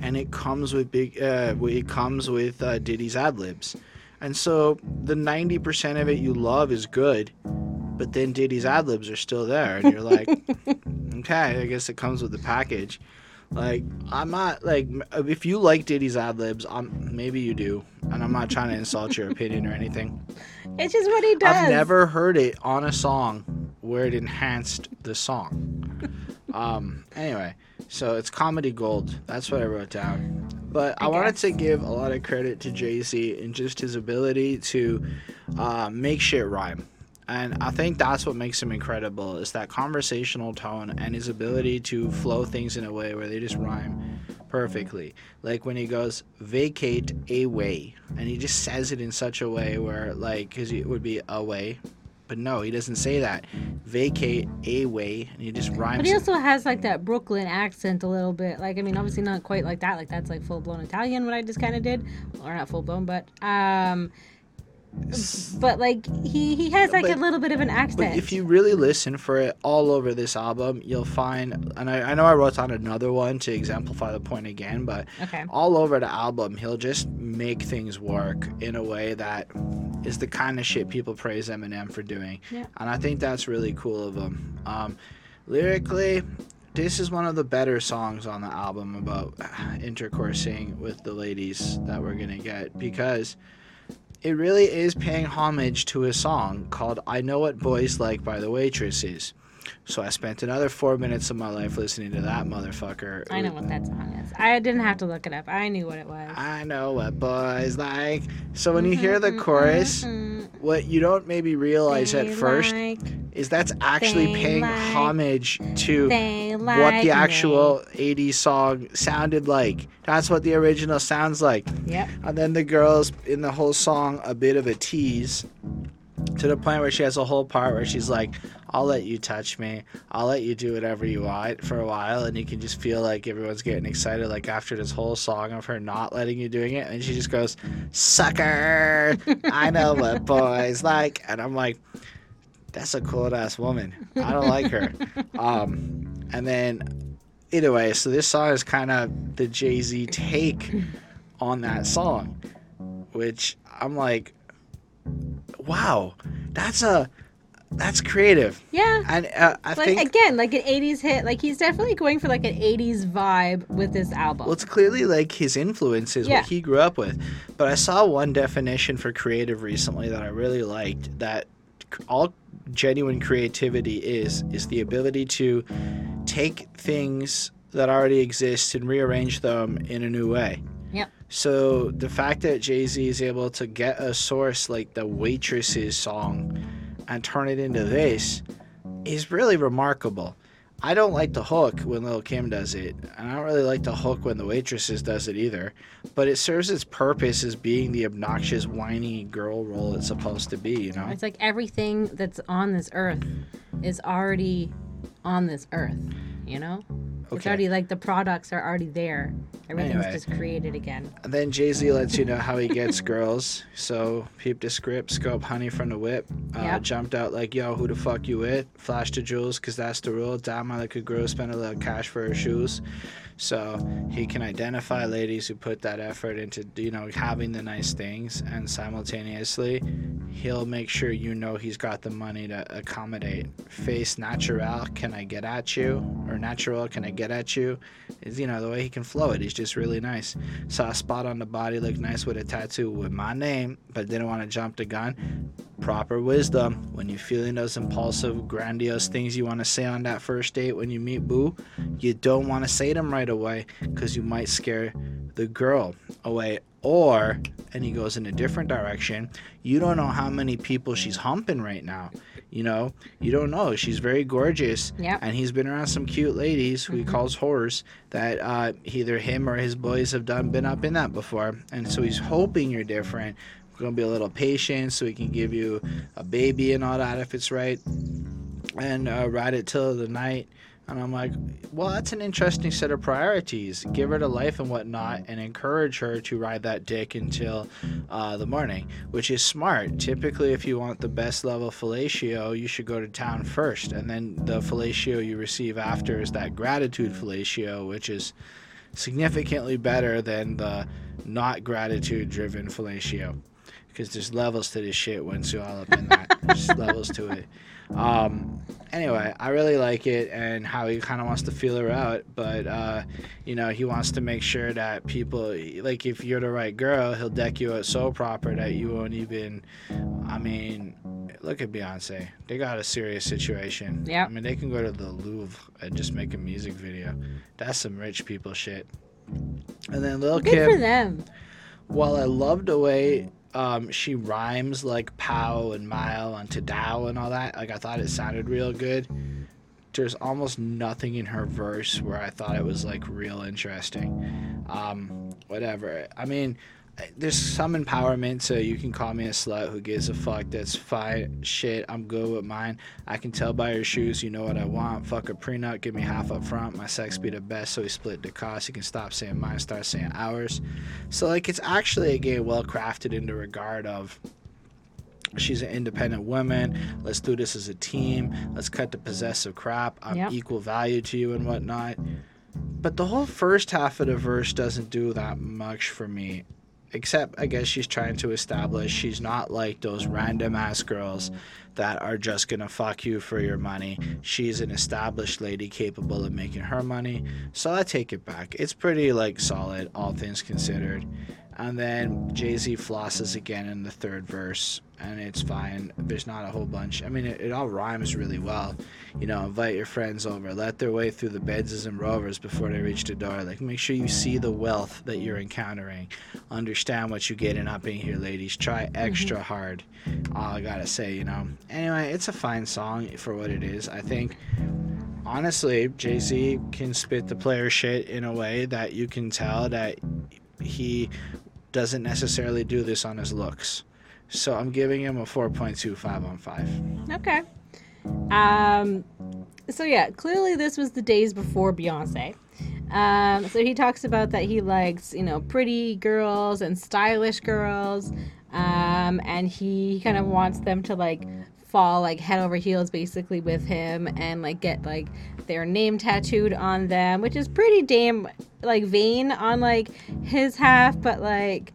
and it comes with big. Uh, it comes with uh, Diddy's ad libs, and so the ninety percent of it you love is good, but then Diddy's ad libs are still there, and you're like, okay, I guess it comes with the package. Like I'm not like if you like Diddy's ad libs, I'm maybe you do, and I'm not trying to insult your opinion or anything. It's just what he does. I've never heard it on a song where it enhanced the song. um, anyway, so it's comedy gold. That's what I wrote down. But I, I wanted to give a lot of credit to Jay Z and just his ability to uh, make shit rhyme. And I think that's what makes him incredible is that conversational tone and his ability to flow things in a way where they just rhyme perfectly. Like when he goes vacate a way, and he just says it in such a way where like because it would be a way, but no, he doesn't say that. Vacate a way, and he just rhymes. But he it. also has like that Brooklyn accent a little bit. Like I mean, obviously not quite like that. Like that's like full blown Italian. What I just kind of did, or not full blown, but um, but like he he has like But- a little bit of an accent. But if you really listen for it all over this album, you'll find, and I, I know I wrote on another one to exemplify the point again, but okay, all over the album, he'll just make things work in a way that is the kind of shit people praise Eminem for doing. Yeah. And I think that's really cool of him. Um, lyrically, this is one of the better songs on the album about intercoursing with the ladies that we're going to get because it really is paying homage to a song called I Know What Boys Like by the Waitresses. So I spent another four minutes of my life listening to that motherfucker. I know what that song is. I didn't have to look it up. I knew what it was. I know what boys like. So when you mm-hmm, hear the mm-hmm, chorus, mm-hmm. what you don't maybe realize at first like, is that's actually paying like- homage to they what like the me. actual 80s song sounded like. That's what the original sounds like. Yep. And then the girls in the whole song a bit of a tease to the point where she has a whole part where she's like, I'll let you touch me. I'll let you do whatever you want for a while. And you can just feel like everyone's getting excited, like after this whole song of her not letting you doing it. And she just goes, Sucker! I know what boys like. And I'm like, that's a cool ass woman. I don't like her. Um, and then, either way, so this song is kind of the Jay Z take on that song, which I'm like, wow, that's a that's creative. Yeah. And uh, I Like think again, like an '80s hit. Like he's definitely going for like an '80s vibe with this album. well, it's clearly like his influences, Yeah. what he grew up with. But I saw one definition for creative recently that I really liked. That all genuine creativity is is the ability to take things that already exist and rearrange them in a new way. Yep. So the fact that Jay Z is able to get a source like the Waitresses song and turn it into this is really remarkable. I don't like the hook when Lil Kim does it, and I don't really like the hook when the Waitresses does it either. But it serves its purpose as being the obnoxious, whiny girl role it's supposed to be. You know? It's like everything that's on this earth is already on this earth. You know, it's already like the products are already there. Everything's Anyway. just created again. And then Jay Z lets you know how he gets girls. So peep the script, scope honey from the whip. Uh, Yep. Jumped out like, yo, who the fuck you with? Flash the jewels, cause that's the rule. Damn, I like a girl spend a little cash for her shoes. So he can identify ladies who put that effort into, you know, having the nice things, and simultaneously, he'll make sure you know he's got the money to accommodate. Face natural, can I get at you? Or natural, can I get at you? Is you know the way he can flow it. He's just really nice. Saw a spot on the body look nice with a tattoo with my name, but didn't want to jump the gun. Proper wisdom. When you're feeling those impulsive, grandiose things you want to say on that first date when you meet Boo, you don't want to say them right away because you might scare the girl away. Or, and he goes in a different direction, you don't know how many people she's humping right now. You know, you don't know. She's very gorgeous. Yep. And he's been around some cute ladies who he Mm-hmm. calls whores that uh, either him or his boys have done been up in that before. And so he's hoping you're different. We're gonna be a little patient so he can give you a baby and all that if it's right, and uh, ride it till the night. And I'm like, well, that's an interesting set of priorities. Give her the life and whatnot, and encourage her to ride that dick until uh, the morning, which is smart. Typically, if you want the best level fellatio, you should go to town first, and then the fellatio you receive after is that gratitude fellatio, which is significantly better than the not gratitude driven fellatio. because there's levels to this shit once you're all up in that. there's levels to it. Um, anyway, I really like it and how he kind of wants to feel her out, but uh, you know he wants to make sure that people like if you're the right girl, he'll deck you out so proper that you won't even. I mean, look at Beyonce. They got a serious situation. Yeah. I mean, they can go to the Louvre and just make a music video. That's some rich people shit. And then Lil Good Kim. for them. While I love the way um, she rhymes like pow and mile and dow and all that, like I thought it sounded real good. There's almost nothing in her verse where I thought it was like real interesting. Um, whatever. I mean, there's some empowerment, so you can call me a slut who gives a fuck. That's fine. Shit, I'm good with mine. I can tell by your shoes, you know what I want. Fuck a prenup, give me half up front. My sex be the best, so we split the cost. You can stop saying mine, start saying ours. So, like, it's actually again well crafted in the regard of she's an independent woman. Let's do this as a team. Let's cut the possessive crap. I'm Yep. equal value to you and whatnot. But the whole first half of the verse doesn't do that much for me. Except, I guess she's trying to establish she's not like those random ass girls that are just gonna fuck you for your money. She's an established lady capable of making her money. So I take it back. It's pretty like solid, all things considered. And then Jay Z flosses again in the third verse, and it's fine. There's not a whole bunch. I mean, it, it all rhymes really well. You know, invite your friends over, let their way through the Benzes and Rovers before they reach the door. Like, make sure you see the wealth that you're encountering. Understand what you're getting not being here, ladies. Try mm-hmm. extra hard. All I gotta say, you know. Anyway, it's a fine song for what it is. I think honestly, Jay Z can spit the player shit in a way that you can tell that he doesn't necessarily do this on his looks. So I'm giving him a 4.25 on 5. Okay. Um, so yeah, clearly this was the days before Beyonce. Um, so he talks about that he likes, you know, pretty girls and stylish girls. Um, and he kind of wants them to like fall like head over heels basically with him and like get like their name tattooed on them, which is pretty damn like vain on like his half, but like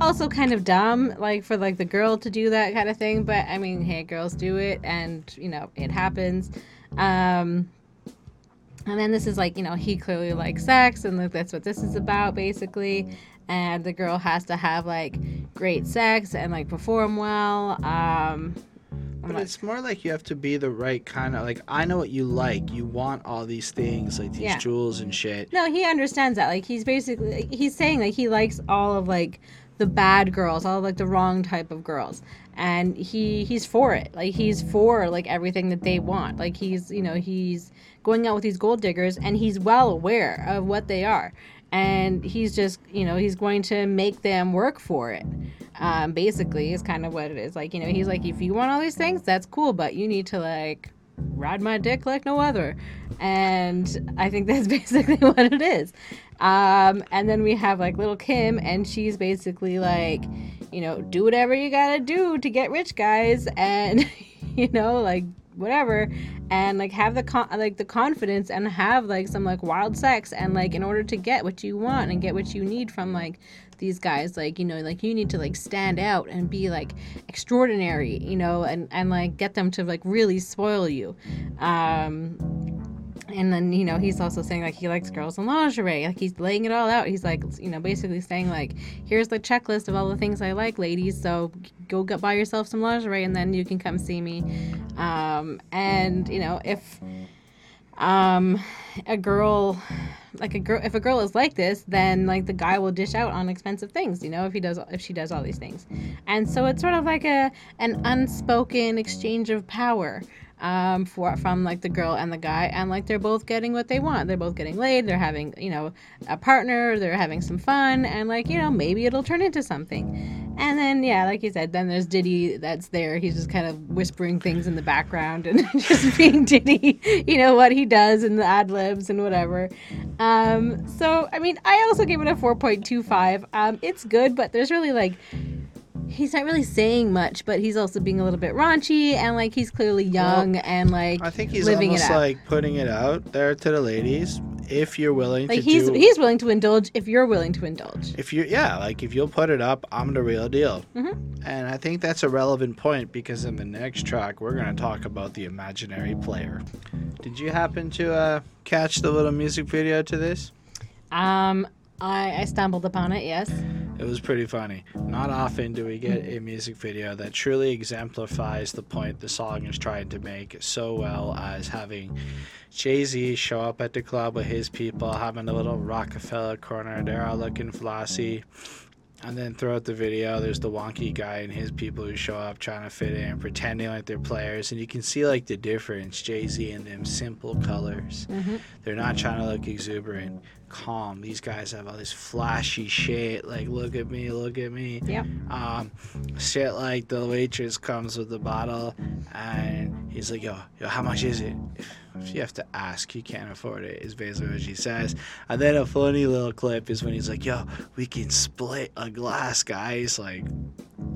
also kind of dumb like for like the girl to do that kind of thing. But i mean hey girls do it and you know it happens. Um and then this is like you know he clearly likes sex and like, that's what this is about basically. And the girl has to have like great sex and like perform well. Um I'm But like, it's more like you have to be the right kind of like I know what you like. You want all these things like these Yeah. jewels and shit. No, he understands that. Like he's basically he's saying like he likes all of like the bad girls, all of, like the wrong type of girls. And he he's for it. Like he's for like everything that they want. Like he's, you know, he's going out with these gold diggers and he's well aware of what they are. And he's just, you know, he's going to make them work for it. Um, basically is kind of what it is. Like, you know, he's like, if you want all these things, that's cool, but you need to like ride my dick like no other. And I think that's basically what it is. Um, and then we have like Lil Kim, and she's basically like, you know, do whatever you gotta do to get rich, guys, and you know, like whatever, and like have the con- like the confidence and have like some like wild sex, and like in order to get what you want and get what you need from like these guys like you know like you need to like stand out and be like extraordinary you know and and like get them to like really spoil you. Um and then you know he's also saying like he likes girls in lingerie. Like he's laying it all out. He's like you know basically saying like here's the checklist of all the things i like ladies so go get buy yourself some lingerie and then you can come see me. Um and you know if um a girl like a girl if a girl is like this then like the guy will dish out on expensive things you know if he does if she does all these things. And so it's sort of like a an unspoken exchange of power um for from like the girl and the guy and like they're both getting what they want. They're both getting laid they're having you know a partner they're having some fun and like you know maybe it'll turn into something. And then yeah like you said then there's diddy that's there. He's just kind of whispering things in the background and just being diddy you know what he does and the ad libs and whatever. Um so i mean i also gave it a 4.25 um it's good but there's really like he's not really saying much, but he's also being a little bit raunchy and like he's clearly young and like I think he's living almost out. like putting it out there to the ladies. if you're willing Like to he's do, he's willing to indulge if you're willing to indulge. if you yeah, like if you'll put it up, I'm the real deal. Mhm. And I think that's a relevant point because in the next track we're gonna talk about the imaginary player. Did you happen to uh, catch the little music video to this? Um, I I stumbled upon it. Yes. It was pretty funny. Not often do we get a music video that truly exemplifies the point the song is trying to make so well as having Jay Z show up at the club with his people, having a little Rockefeller corner. They're all looking flossy. And then throughout the video, there's the wonky guy and his people who show up trying to fit in, pretending like they're players. And you can see like the difference Jay Z and them simple colors. Mhm. They're not trying to look exuberant, calm. These guys have all this flashy shit. Like, look at me, look at me. Yep. Um, shit like the waitress comes with the bottle and he's like, yo, yo, how much is it? If, you have to ask, you can't afford it, is basically what she says. And then a funny little clip is when he's like, yo, we can split a glass, guys. Like,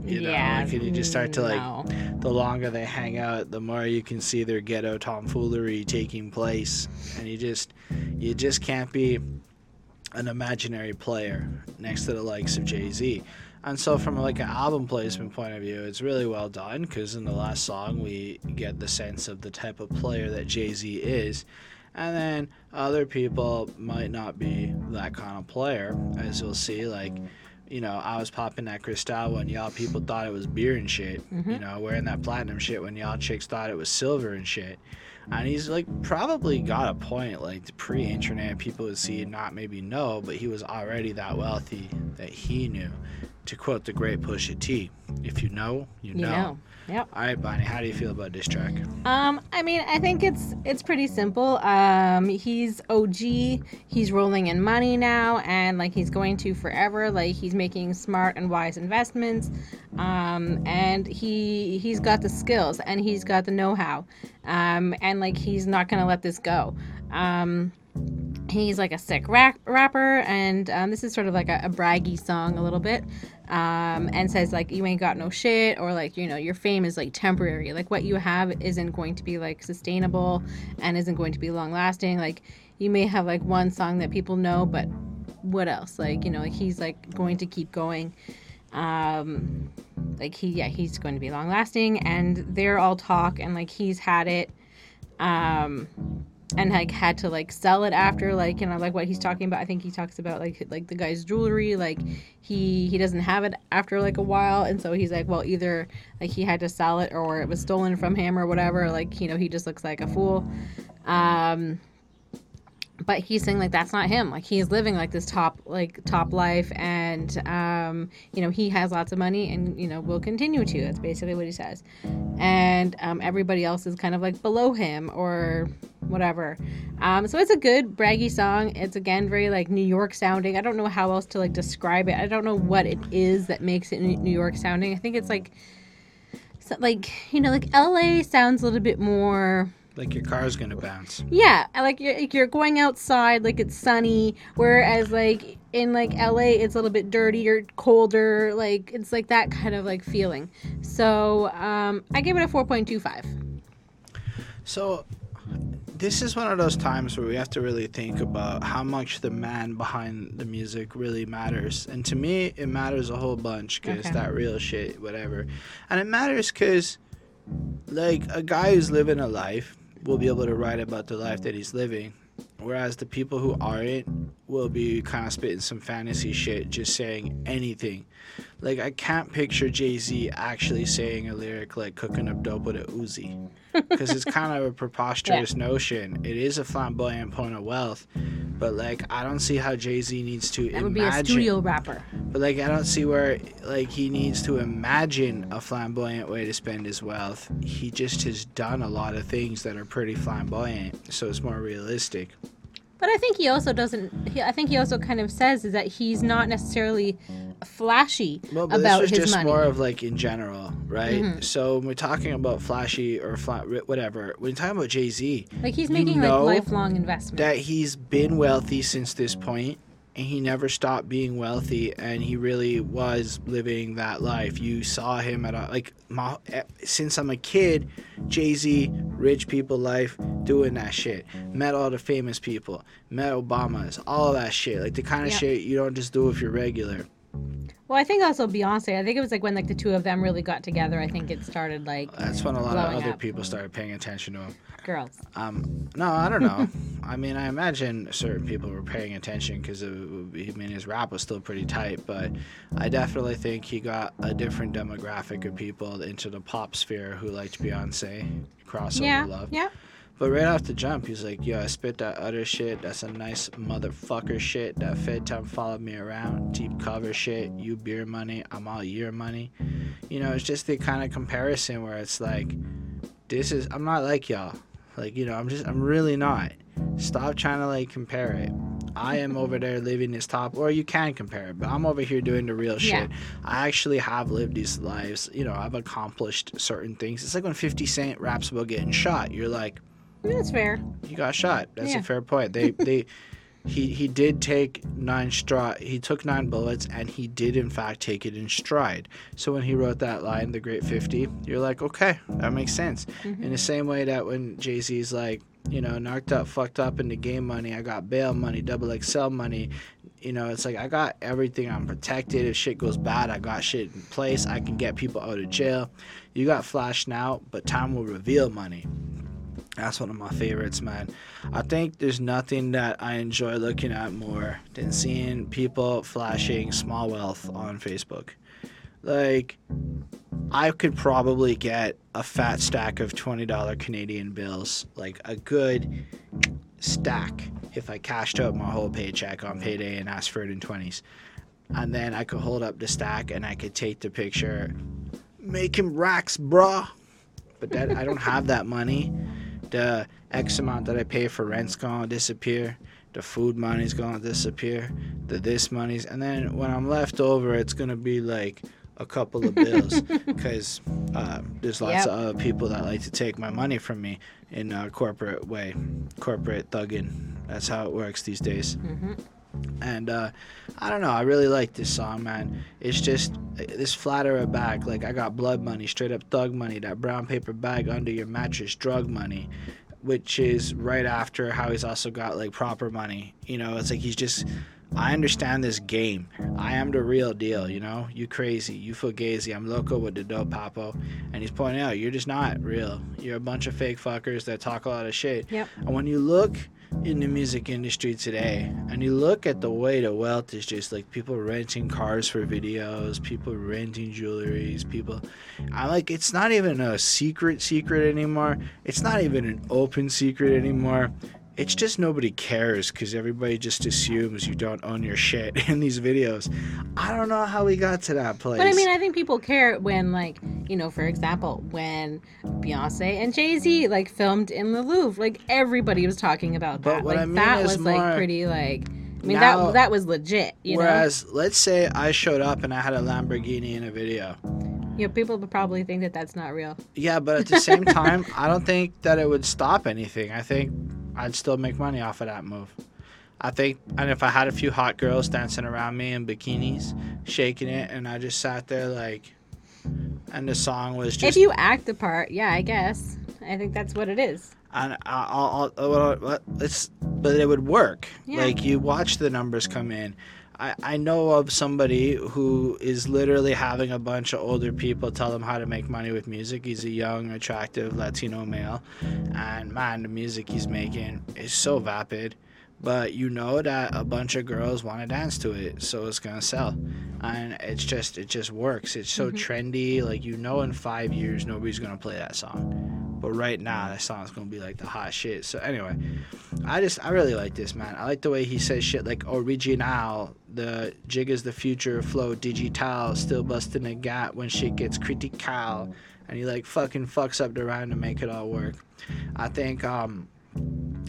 you know, yeah. like, and you just start to like, mm, no. the longer they hang out, the more you can see their ghetto tomfoolery taking place, and you just you just can't be an imaginary player next to the likes of Jay Z. And so, from like an album placement point of view, it's really well done because in the last song we get the sense of the type of player that Jay Z is. And then other people might not be that kind of player, as you'll see. Like, you know, I was popping that Cristal when y'all people thought it was beer and shit. You mm-hmm. know, wearing that platinum shit when y'all chicks thought it was silver and shit. And he's like probably got a point. Like the pre-internet, people would see and not maybe know, but he was already that wealthy that he knew. To quote the great Pusha T, "If you know, you You know." know. Yep. All right, Bonnie, how do you feel about this track? Um, I mean, I think it's it's pretty simple. Um, he's OG. He's rolling in money now, and like he's going to forever. Like he's making smart and wise investments. Um, and he he's got the skills and he's got the know-how. Um, and like he's not gonna let this go. Um, he's like a sick rap- rapper, and um, this is sort of like a, a braggy song a little bit. Um, and says like you ain't got no shit or like you know your fame is like temporary like what you have isn't going to be like sustainable and isn't going to be long lasting like you may have like one song that people know but what else like you know he's like going to keep going um like he yeah he's going to be long lasting and they're all talk and like he's had it um and like had to like sell it after like you know like what he's talking about. I think he talks about like like the guy's jewelry like he he doesn't have it after like a while and so he's like well either like he had to sell it or it was stolen from him or whatever like you know he just looks like a fool. Um but he's saying like that's not him. Like he's living like this top like top life and um you know he has lots of money and you know will continue to. That's basically what he says. And um, everybody else is kind of like below him or whatever. Um so it's a good braggy song. It's again very like new york sounding. I don't know how else to like describe it. I don't know what it is that makes it new york sounding. I think it's like so, like you know like la sounds a little bit more Like your car's gonna bounce. yeah, like you're, like you're going outside, like it's sunny. Whereas like in like LA, it's a little bit dirtier, colder. Like it's like that kind of like feeling. So um, I give it a four point two five. So, this is one of those times where we have to really think about how much the man behind the music really matters. And to me, it matters a whole bunch because Okay. that real shit, whatever. And it matters because, like, a guy who's living a life will be able to write about the life that he's living. Whereas the people who aren't will be kind of spitting some fantasy shit, just saying anything. Like, I can't picture Jay Z actually saying a lyric like cooking up dope with a Uzi because it's kind of a preposterous notion. It is a flamboyant point of wealth, but like I don't see how Jay Z needs to imagine. That would be a studio rapper. But like I don't see where like he needs to imagine a flamboyant way to spend his wealth. He just has done a lot of things that are pretty flamboyant, so it's more realistic. But I think he also doesn't. He, I think he also kind of says is that he's not necessarily flashy Well, but about this was his just money. more of like in general, right? Mhm. So when we're talking about flashy or flat, whatever, when you're talking about Jay Z, like he's making like lifelong investments. that he's been wealthy since this point and he never stopped being wealthy and he really was living that life. You saw him at a, like my, eh, since i'm a kid jay-z rich people life doing that shit. Met all the famous people. Met obamas all that shit. Like the kind of Yeah. shit you don't just do if you're regular Well, I think also Beyonce. I think it was like when like the two of them really got together. I think it started like that's when a lot of other up. people started paying attention to him girls. Um, no, I don't know. I mean, I imagine certain people were paying attention because I mean his rap was still pretty tight, but I definitely think he got a different demographic of people into the pop sphere who liked Beyonce crossover yeah, love. yeah. But right off the jump, he's like, "Yo, I spit that other shit. That's a nice motherfucker shit. That Fed time followed me around. Deep cover shit. You beer money. I'm all year money. You know, it's just the kind of comparison where it's like, this is. I'm not like y'all. Like, you know, I'm just. I'm really not. Stop trying to like compare it. I am over there living this top, or you can compare it, but I'm over here doing the real Yeah. shit. I actually have lived these lives. You know, I've accomplished certain things. It's like when 50 Cent raps about getting shot. You're like, That's fair. he got shot. That's Yeah. a fair point. They they he he did take nine straw he took nine bullets and he did in fact take it in stride. So when he wrote that line, the great fifty, you're like, okay, that makes sense. Mm-hmm. In the same way that when Jay Z's like, you know, knocked up, fucked up in the game money, I got bail money, double XL money. You know, it's like I got everything. I'm protected. If shit goes bad, I got shit in place. I can get people out of jail. You got flash now, but time will reveal money. That's one of my favorites, man. I think there's nothing that I enjoy looking at more than seeing people flashing small wealth on Facebook. Like, I could probably get a fat stack of $20 Canadian bills, like a good stack, if I cashed out my whole paycheck on payday and asked for it in 20s. And then I could hold up the stack and I could take the picture, make him racks, bruh. But that I don't have that money the X amount that I pay for rent's gonna disappear. The food money's gonna disappear. The this money's, and then when I'm left over, it's gonna be like a couple of bills because uh, there's lots Yep. of other people that like to take my money from me in a corporate way, corporate thugging. That's how it works these days. hmm And uh, I don't know. I really like this song, man. It's just this flatterer back. Like I got blood money, straight up thug money. That brown paper bag under your mattress, drug money, which is right after how he's also got like proper money. You know, it's like he's just. I understand this game. I am the real deal. You know, you crazy, you fugazi. I'm loco with the dope papo, and he's pointing out you're just not real. You're a bunch of fake fuckers that talk a lot of shit. Yep. And when you look in the music industry today and you look at the way the wealth is just like people renting cars for videos, people renting jewelries, people I'm like it's not even a secret secret anymore. It's not even an open secret anymore. It's just nobody cares because everybody just assumes you don't own your shit in these videos. I don't know how we got to that place. But I mean, I think people care when, like, you know, for example, when Beyonce and Jay Z like filmed in the Louvre, like everybody was talking about But that. what like I mean that is was more- like pretty like. I mean Now- that that was legit. You Whereas, let's say I showed up and I had a Lamborghini in a video. know, you know, people would probably think that that's not real. Yeah, but at the same time, I don't think that it would stop anything. I think I'd still make money off of that move. I think, and if I had a few hot girls dancing around me in bikinis, shaking it, and I just sat there like, and the song was just, if you act the part, yeah, I guess. I think that's what it is. and I'll, I'll, well, it's, but it would work. Yeah. Like you watch the numbers come in. I, I know of somebody who is literally having a bunch of older people tell him how to make money with music. He's a young, attractive Latino male, and man, the music he's making is so vapid. But you know that a bunch of girls want to dance to it, so it's gonna sell, and it's just it just works. It's so mm-hmm. trendy. Like you know, in five years nobody's gonna play that song, but right now that song's gonna be like the hot shit. So anyway, I just I really like this man. I like the way he says shit like original. The jig is the future flow digital, still busting a gap when shit gets critical, and he like fucking fucks up the rhyme to make it all work. I think um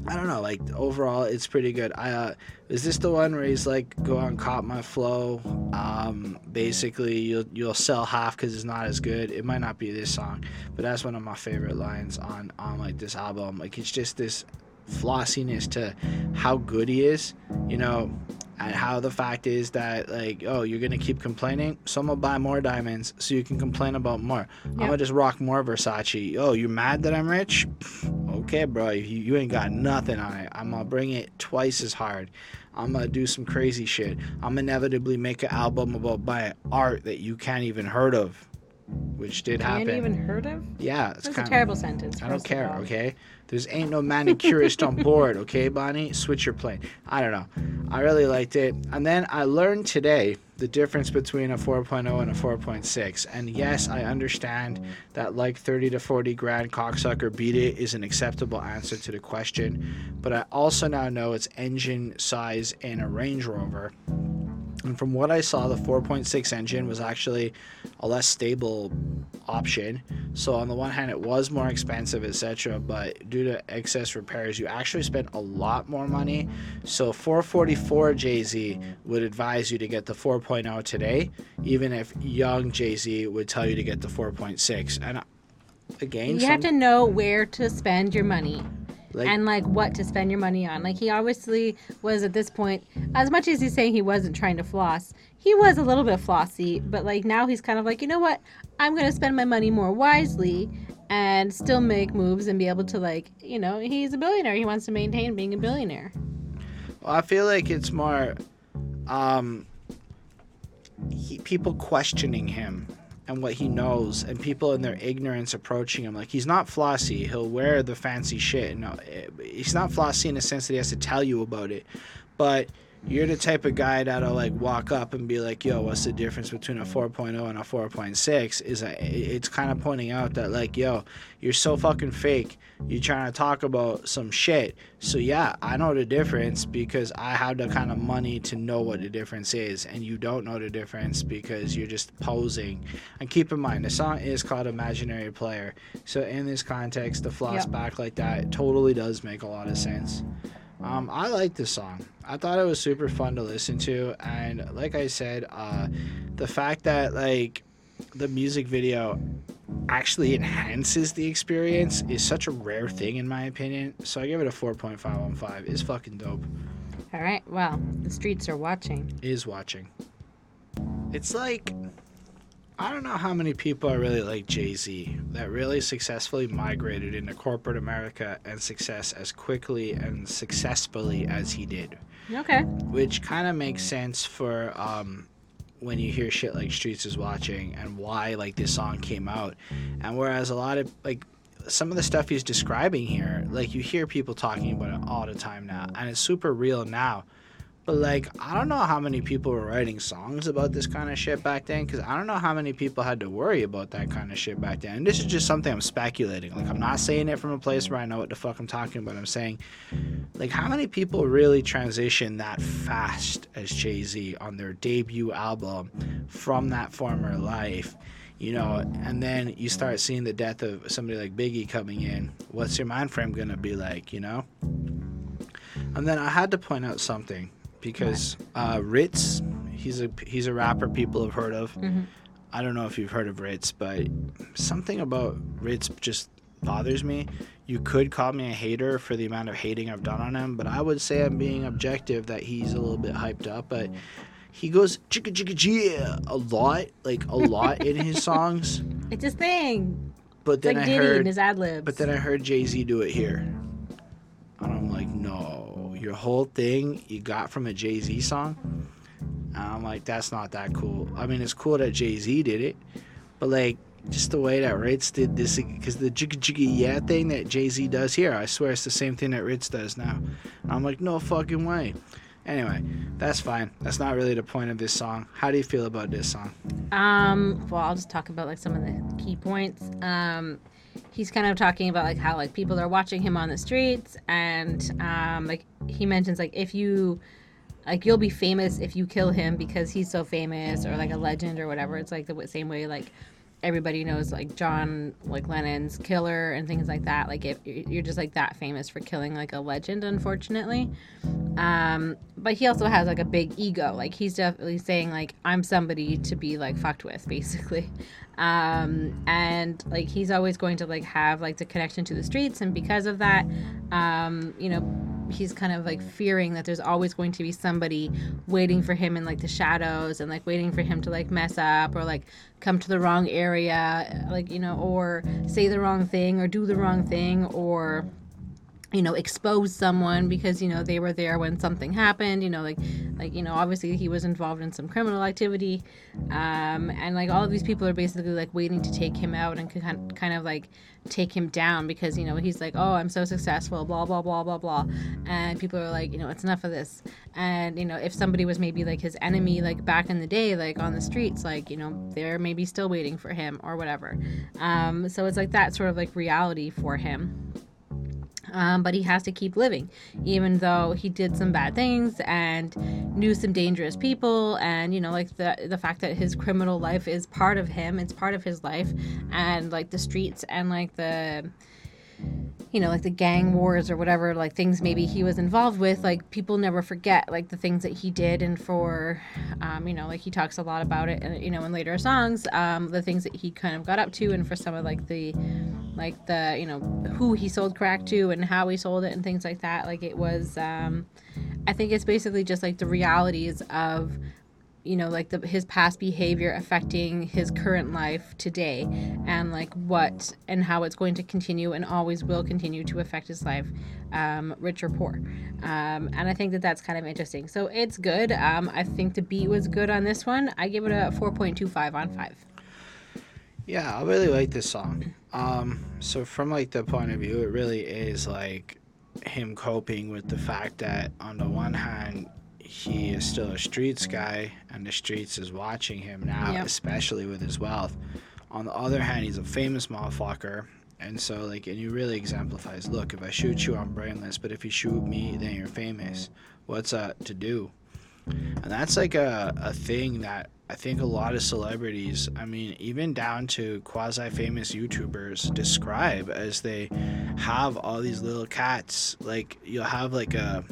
I don't know, like overall it's pretty good. I uh is this the one where he's like go on cop my flow? Um basically you'll you'll sell half cuz it's not as good. It might not be this song, but that's one of my favorite lines on on like this album. Like it's just this flossiness to how good he is, you know. And mm-hmm. how the fact is that like oh you're gonna keep complaining? So i'm gonna buy more diamonds so you can complain about more. I'm gonna just rock more versace. Oh you're mad that i'm rich? Okay bro. You, you ain't got nothing on it. I'm gonna bring it twice as hard. I'm gonna do some crazy shit. I'm inevitably make an album about buying art that you can't even heard of which did happen even heard of? yeah it's That's a kind of terrible sentence. I don't care, okay? There's ain't no manicurist on board, okay, Bonnie? Switch your plane. I don't know. I really liked it. And then I learned today the difference between a 4.0 and a 4.6. And yes, I understand that like 30 to 40 grand cocksucker beat it is an acceptable answer to the question. But I also now know it's engine size in a Range Rover. And from what I saw, the 4.6 engine was actually a less stable option. So on the one hand, it was more expensive, etc. But due to excess repairs, you actually spent a lot more money. So 444 Jay Z would advise you to get the 4.0 today, even if young Jay Z would tell you to get the 4.6. And uh, again, You some- have to know where to spend your money. Like and like what to spend your money on. Like he obviously was at this point, as much as he's saying he wasn't trying to floss, he was a little bit flossy, but like now he's kind of like, you know what? I'm gonna spend my money more wisely and still make moves and be able to like, you know, he's a billionaire. He wants to maintain being a billionaire. Well, I feel like it's more um, he, people questioning him and what he knows, and people in their ignorance approaching him. Like he's not flossy. He'll wear the fancy shit. No, eh, he's not flossy in the sense that he has to tell you about it, but. You're the type of guy that'll like walk up and be like, "Yo, what's the difference between a 4.0 and a 4.6?" Is a, it's kind of pointing out that like, "Yo, you're so fucking fake. You're trying to talk about some shit." So yeah, I know the difference because I have the kind of money to know what the difference is, and you don't know the difference because you're just posing. And keep in mind, the song is called "Imaginary Player," so in this context, the floss Yep. back like that totally does make a lot of sense. Um, I like this song. I thought it was super fun to listen to, and like I said, uh, the fact that like the music video actually enhances the experience is such a rare thing in my opinion. So I give it a 4.515. It's fucking dope. All right. Well, the streets are watching. Is watching. It's like I don't know how many people are really like Jay Z that really successfully migrated into corporate America and success as quickly and successfully as he did. Okay. which kind of makes sense for um, when you hear shit like Streets is Watching and why like this song came out. And whereas a lot of like some of the stuff he's describing here, like you hear people talking about it all the time now, and it's super real now. But like I don't know how many people were writing songs about this kind of shit back then, because I don't know how many people had to worry about that kind of shit back then. And this is just something I'm speculating. Like I'm not saying it from a place where I know what the fuck I'm talking about. I'm saying like how many people really transition that fast as Jay-Z on their debut album from that former life you know and then you start seeing the death of somebody like Biggie coming in what's your mind frame gonna be like you know and then I had to point out something because uh, Ritz he's a he's a rapper people have heard of Mhm. I don't know if you've heard of Ritz but something about Ritz just bothers me you could call me a hater for the amount of hating I've done on him, but I would say I'm being objective that he's a little bit hyped up. But he goes chicka chicka yeah a lot, like a lot in his songs. It's his thing. But then like I Diddy heard, his ad libs. but then I heard Jay Z do it here, and I'm like, no, your whole thing you got from a Jay Z song. And I'm like, that's not that cool. I mean, it's cool that Jay Z did it, but like just the way that Ritz did this, because the jigga jigga yeah thing that Jay Z does here, I swear it's the same thing that Ritz does now. And I'm like, no fucking way. Anyway, that's fine. That's not really the point of this song. How do you feel about this song? Um, well, I'll just talk about like some of the key points. Um, he's kind of talking about like how like people are watching him on the streets, and um, like he mentions like if you like you'll be famous if you kill him because he's so famous or like a legend or whatever. It's like the same way like everybody knows like John like Lennon's killer and things like that. Like if you're just like that famous for killing like a legend, unfortunately. Um, but he also has like a big ego. Like he's definitely saying like I'm somebody to be like fucked with, basically. Um, and like he's always going to like have like the connection to the streets, and because of that, um, you know, he's kind of like fearing that there's always going to be somebody waiting for him in like the shadows and like waiting for him to like mess up or like come to the wrong area like you know or say the wrong thing or do the wrong thing or you know expose someone because you know they were there when something happened you know like like you know obviously he was involved in some criminal activity um and like all of these people are basically like waiting to take him out and kind kind of like take him down because you know he's like oh i'm so successful blah blah blah blah blah and people are like you know it's enough of this and you know if somebody was maybe like his enemy like back in the day like on the streets like you know they're maybe still waiting for him or whatever um so it's like that sort of like reality for him um, but he has to keep living, even though he did some bad things and knew some dangerous people, and you know, like the the fact that his criminal life is part of him, it's part of his life, and like the streets and like the you know, like the gang wars or whatever, like things maybe he was involved with, like people never forget like the things that he did. And for, um, you know, like he talks a lot about it, and you know, in later songs, um, the things that he kind of got up to, and for some of like the, like the, you know, who he sold crack to and how he sold it and things like that. Like it was, um, I think it's basically just like the realities of you know like the, his past behavior affecting his current life today and like what and how it's going to continue and always will continue to affect his life um, rich or poor. Um, and i think that that's kind of interesting. So it's good. Um, i think the beat was good on this one. I give it a 4.25 on 5 yeah i really like this song. Um, so from like the point of view it really is like him coping with the fact that on the one hand he is still a streets guy, and the streets is watching him now, yep. especially with his wealth. On the other hand, he's a famous motherfucker, and so like, and he really exemplifies. Look, if I shoot you, I'm brainless, but if you shoot me, then you're famous. What's uh to do? And that's like a a thing that I think a lot of celebrities, I mean, even down to quasi famous YouTubers, describe as they have all these little cats. Like, you'll have like a,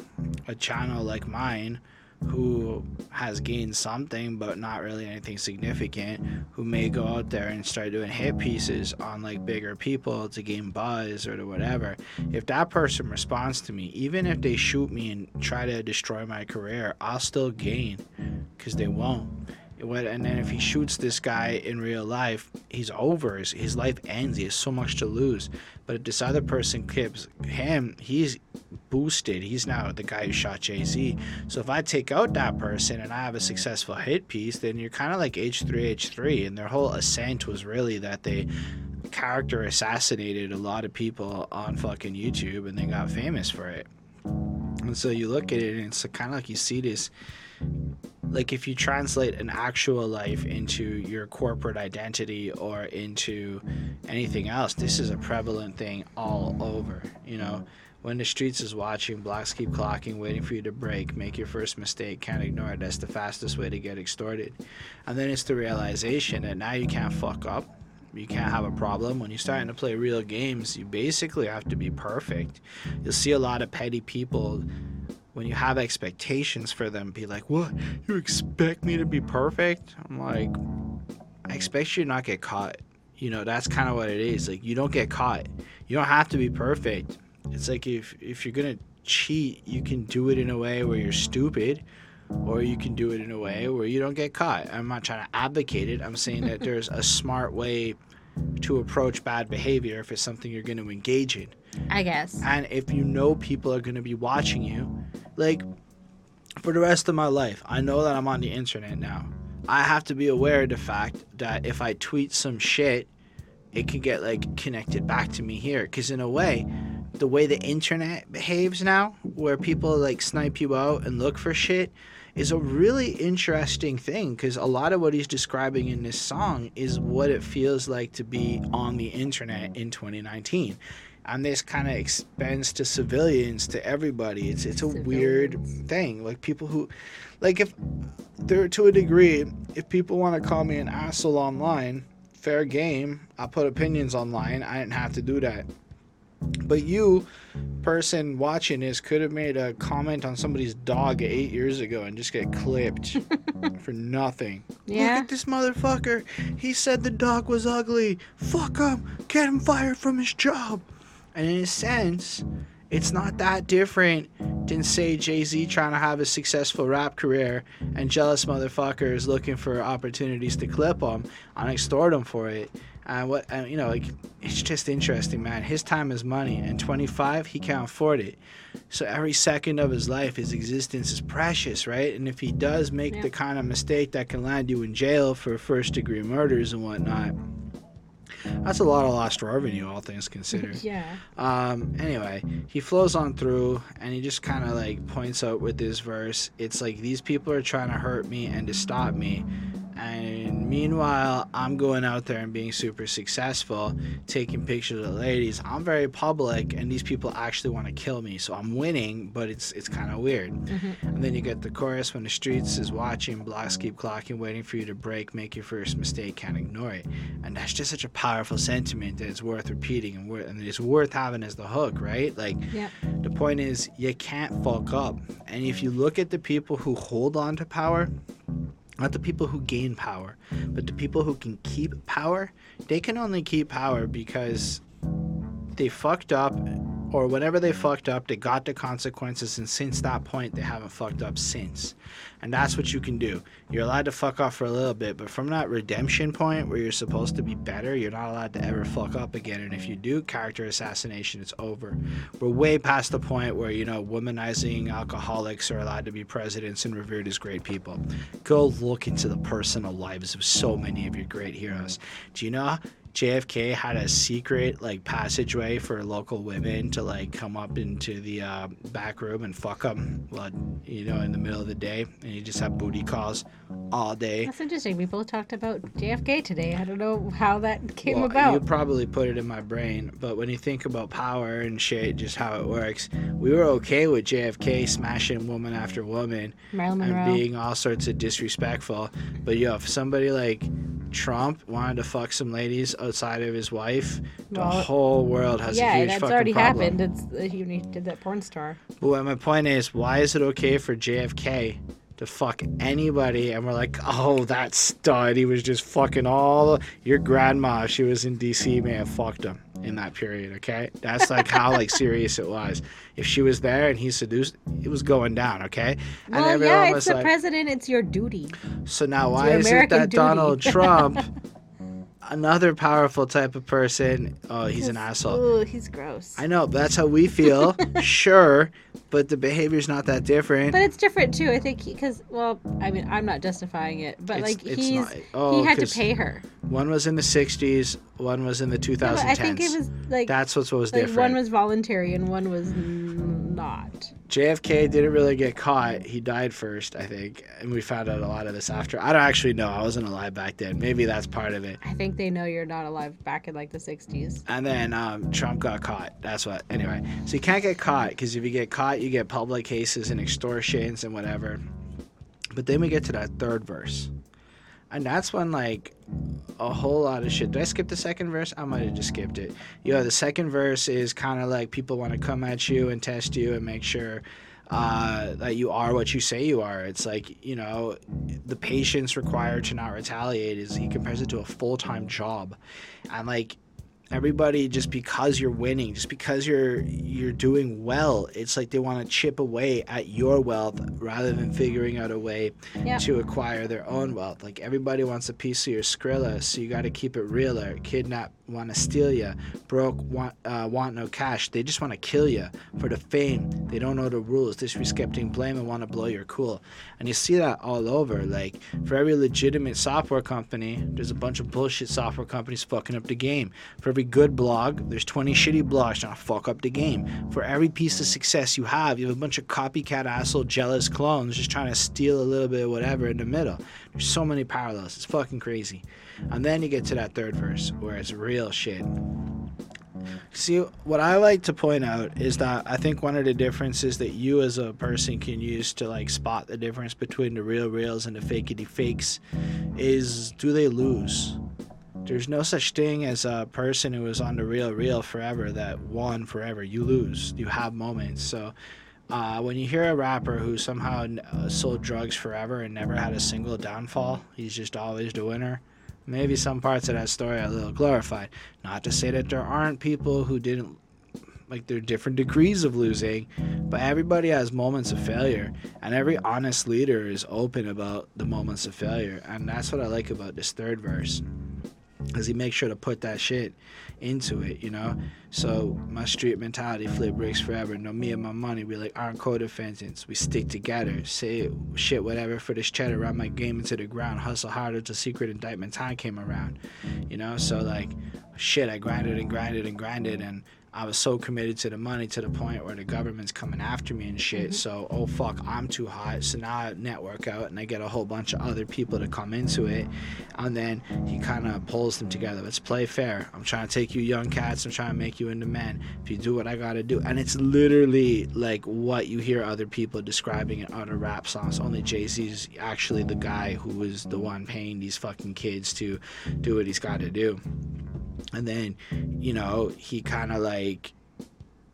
a channel like mine who has gained something but not really anything significant who may go out there and start doing hit pieces on like bigger people to gain buzz or to whatever if that person responds to me even if they shoot me and try to destroy my career i'll still gain because they won't and then if he shoots this guy in real life, he's over. His, his life ends. He has so much to lose. But if this other person clips him, he's boosted. He's now the guy who shot Jay Z. So if I take out that person and I have a successful hit piece, then you're kind of like H3H3. And their whole ascent was really that they character assassinated a lot of people on fucking YouTube and they got famous for it. And so you look at it and it's kind of like you see this like if you translate an actual life into your corporate identity or into anything else this is a prevalent thing all over you know? When the streets is watching blocks keep clocking waiting for you to break make your first mistake can't ignore it that's the fastest way to get extorted. And then it's the realization that now you can't fuck up you can't have a problem. When you're starting to play real games you basically have to be perfect. You'll see a lot of petty people when you have expectations for them, be like, what? You expect me to be perfect? I'm like, I expect you to not get caught. You know, that's kind of what it is. Like, you don't get caught. You don't have to be perfect. It's like if, if you're going to cheat, you can do it in a way where you're stupid, or you can do it in a way where you don't get caught. I'm not trying to advocate it. I'm saying that there's a smart way to approach bad behavior if it's something you're going to engage in. I guess. And if you know people are going to be watching you, like for the rest of my life, I know that I'm on the internet now. I have to be aware of the fact that if I tweet some shit, it can get like connected back to me here. Because in a way, the way the internet behaves now, where people like snipe you out and look for shit, is a really interesting thing because a lot of what he's describing in this song is what it feels like to be on the internet in 2019 and this kind of expense to civilians to everybody it's it's a civilians. weird thing like people who like if there to a degree if people want to call me an asshole online fair game i put opinions online i didn't have to do that but you, person watching this, could have made a comment on somebody's dog eight years ago and just get clipped for nothing. Yeah. Look at this motherfucker. He said the dog was ugly. Fuck him. Get him fired from his job. And in a sense, it's not that different than say Jay-Z trying to have a successful rap career and jealous motherfuckers looking for opportunities to clip him and extort him for it. And what and you know, like it's just interesting, man. His time is money, and 25, he can't afford it. So every second of his life, his existence is precious, right? And if he does make Yeah. the kind of mistake that can land you in jail for first degree murders and whatnot, that's a lot of lost revenue, all things considered. Yeah. Um, anyway, he flows on through and he just kind of like points out with this verse it's like these people are trying to hurt me and to stop me. And meanwhile, I'm going out there and being super successful, taking pictures of the ladies. I'm very public, and these people actually want to kill me. So I'm winning, but it's it's kind of weird. Mm-hmm. And then you get the chorus when the streets is watching, blocks keep clocking, waiting for you to break, make your first mistake, can't ignore it. And that's just such a powerful sentiment that it's worth repeating and, worth, and it's worth having as the hook, right? Like, Yep. the point is, you can't fuck up. And if you look at the people who hold on to power, not the people who gain power, but the people who can keep power, they can only keep power because they fucked up or whenever they fucked up, they got the consequences, and since that point, they haven't fucked up since. And that's what you can do. You're allowed to fuck off for a little bit, but from that redemption point where you're supposed to be better, you're not allowed to ever fuck up again. And if you do character assassination, it's over. We're way past the point where, you know, womanizing alcoholics are allowed to be presidents and revered as great people. Go look into the personal lives of so many of your great heroes. Do you know JFK had a secret like passageway for local women to like come up into the uh, back room and fuck them, well, you know, in the middle of the day, and you just have booty calls all day. That's interesting. We both talked about JFK today. I don't know how that came Well, about. You probably put it in my brain, but when you think about power and shit, just how it works, we were okay with JFK smashing woman after woman Marilyn and Monroe. being all sorts of disrespectful. But yo, if somebody like Trump wanted to fuck some ladies outside of his wife, the Well, whole world has a yeah, huge that's fucking already problem. happened. It's uh, he he did that porn star. But my point is, why is it okay for JFK to fuck anybody? And we're like, oh, that stud. He was just fucking all your grandma. She was in DC, may have fucked him in that period. Okay, that's like how like serious it was. If she was there and he seduced, it was going down. Okay, and Well, everyone yeah, it's was the like, president. It's your duty. so now why your is it that duty. Donald Trump? Another powerful type of person. Oh, he's an asshole. Ooh, he's gross. I know, but that's how we feel. sure, but the behavior's not that different. But it's different too. I think because well, I mean, I'm not justifying it, but It's- like it's he's not- oh, he had to pay her. One was in the 60s, one was in the 2010s. No, I think it was like That's what was like different. one was voluntary and one was n- not. JFK didn't really get caught. He died first, I think. And we found out a lot of this after. I don't actually know. I wasn't alive back then. Maybe that's part of it. I think they know you're not alive back in like the 60s. And then um, Trump got caught. That's what. Anyway, so you can't get caught because if you get caught, you get public cases and extortions and whatever. But then we get to that third verse. And that's when, like, a whole lot of shit. Did I skip the second verse? I might have just skipped it. You know, the second verse is kind of like people want to come at you and test you and make sure uh, that you are what you say you are. It's like, you know, the patience required to not retaliate is he compares it to a full time job. And, like, everybody just because you're winning just because you're you're doing well it's like they want to chip away at your wealth rather than figuring out a way Yep. to acquire their own wealth like everybody wants a piece of your skrilla so you got to keep it realer kidnap want to steal you broke want uh, want no cash. They just want to kill you for the fame. They don't know the rules. Disrespecting blame and want to blow your cool. And you see that all over like for every legitimate software company there's a bunch of bullshit software companies fucking up the game. For every good blog there's 20 shitty blogs trying to fuck up the game. For every piece of success you have you have a bunch of copycat asshole jealous clones just trying to steal a little bit of whatever in the middle. There's so many parallels. It's fucking crazy and then you get to that third verse where it's real shit See, what I like to point out is that I think one of the differences that you as a person can use to like spot the difference between the real reals and the fakety fakes is do they lose? There's no such thing as a person who is on the real real forever that won forever. You lose. You have moments. So uh, when you hear a rapper who somehow uh, sold drugs forever and never had a single downfall, he's just always the winner. Maybe some parts of that story are a little glorified. Not to say that there aren't people who didn't like there are different degrees of losing, but everybody has moments of failure, and every honest leader is open about the moments of failure, and that's what I like about this third verse, because he makes sure to put that shit into it, you know. So my street mentality, flip bricks forever. No, me and my money, we like aren't co-defendants. We stick together. Say shit, whatever for this cheddar. Run my game into the ground. Hustle harder till secret indictment time came around, you know. So like, shit, I grinded and grinded and grinded and I was so committed to the money to the point where the government's coming after me and shit. Mm-hmm. So, oh fuck, I'm too hot. So now I network out and I get a whole bunch of other people to come into it. And then he kind of pulls them together. Let's play fair. I'm trying to take you young cats. I'm trying to make you into men. If you do what I gotta do. And it's literally like what you hear other people describing in other rap songs. Only Jay Z's actually the guy who was the one paying these fucking kids to do what he's gotta do and then you know he kind of like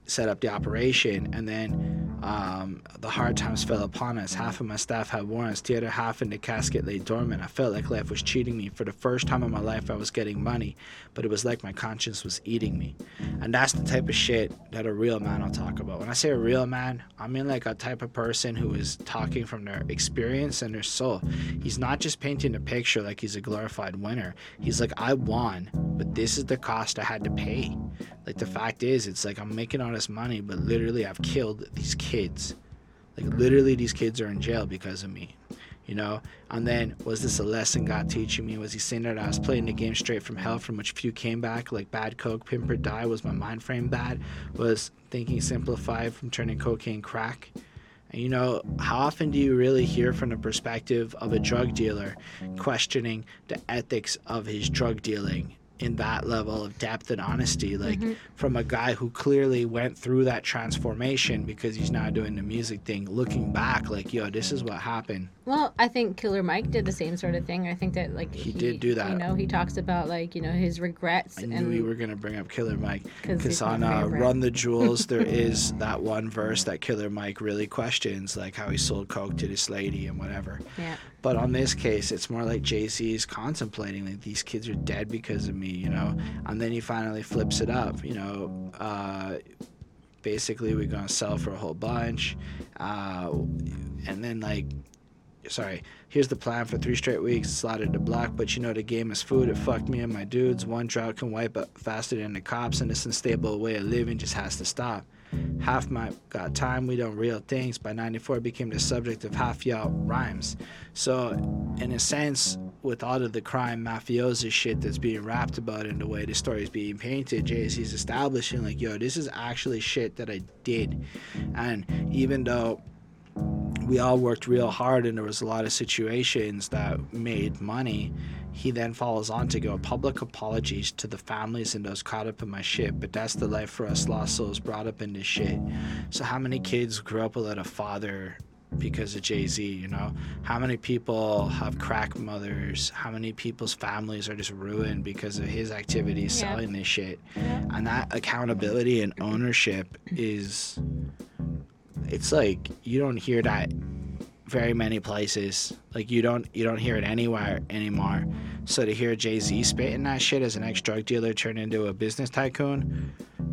set up the operation and then um, the hard times fell upon us. Half of my staff had warrants, the other half in the casket lay dormant. I felt like life was cheating me. For the first time in my life, I was getting money, but it was like my conscience was eating me. And that's the type of shit that a real man will talk about. When I say a real man, I mean like a type of person who is talking from their experience and their soul. He's not just painting a picture like he's a glorified winner. He's like, I won, but this is the cost I had to pay. Like the fact is, it's like I'm making all this money, but literally I've killed these kids. Like mm-hmm. literally, these kids are in jail because of me. You know, and then was this a lesson God teaching me? Was He saying that I was playing the game straight from hell, from which few came back? Like bad coke, pimp or die? Was my mind frame bad? Was thinking simplified from turning cocaine crack? And you know, how often do you really hear from the perspective of a drug dealer questioning the ethics of his drug dealing in that level of depth and honesty like mm-hmm. from a guy who clearly went through that transformation because he's now doing the music thing looking back like yo this is what happened. Well i think killer mike did the same sort of thing. I think that like he, he did do that. you know he talks about like you know his regrets i and, knew we were going to bring up killer mike because on uh, run the jewels there is that one verse that killer mike really questions like how he sold coke to this lady and whatever. Yeah but on this case, it's more like Jay-Z is contemplating like these kids are dead because of me, you know. And then he finally flips it up, you know. Uh, basically, we're gonna sell for a whole bunch, uh, and then like sorry, here's the plan for three straight weeks, slotted to block, but you know the game is food, it fucked me and my dudes. One drought can wipe up faster than the cops, and this unstable way of living just has to stop. Half my got time, we don't real things. By 94, became the subject of half y'all rhymes. So, in a sense, with all of the crime mafioso shit that's being rapped about and the way the story is being painted, Jay-Z's establishing like, yo, this is actually shit that I did. And even though we all worked real hard and there was a lot of situations that made money he then follows on to go public apologies to the families and those caught up in my shit but that's the life for us lost souls brought up in this shit so how many kids grew up without a father because of jay-z you know how many people have crack mothers how many people's families are just ruined because of his activities yeah. selling this shit yeah. and that accountability and ownership is it's like you don't hear that very many places. Like you don't you don't hear it anywhere anymore. So to hear Jay Z spitting that shit as an ex drug dealer turn into a business tycoon,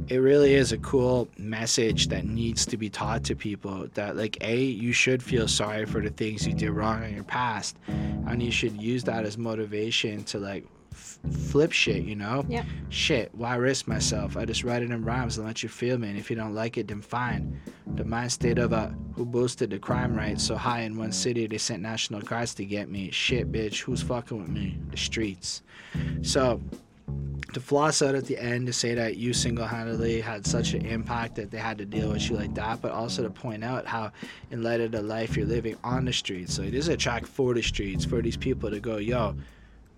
it really is a cool message that needs to be taught to people. That like a you should feel sorry for the things you did wrong in your past, and you should use that as motivation to like flip shit, you know? Yeah. Shit, why risk myself? I just write it in rhymes and let you feel me. And if you don't like it, then fine. The mind state of a who boosted the crime rate so high in one city they sent national guards to get me. Shit, bitch, who's fucking with me? The streets. So to floss out at the end to say that you single-handedly had such an impact that they had to deal with you like that, but also to point out how, in light of the life you're living on the streets, so this is a track for the streets for these people to go, yo,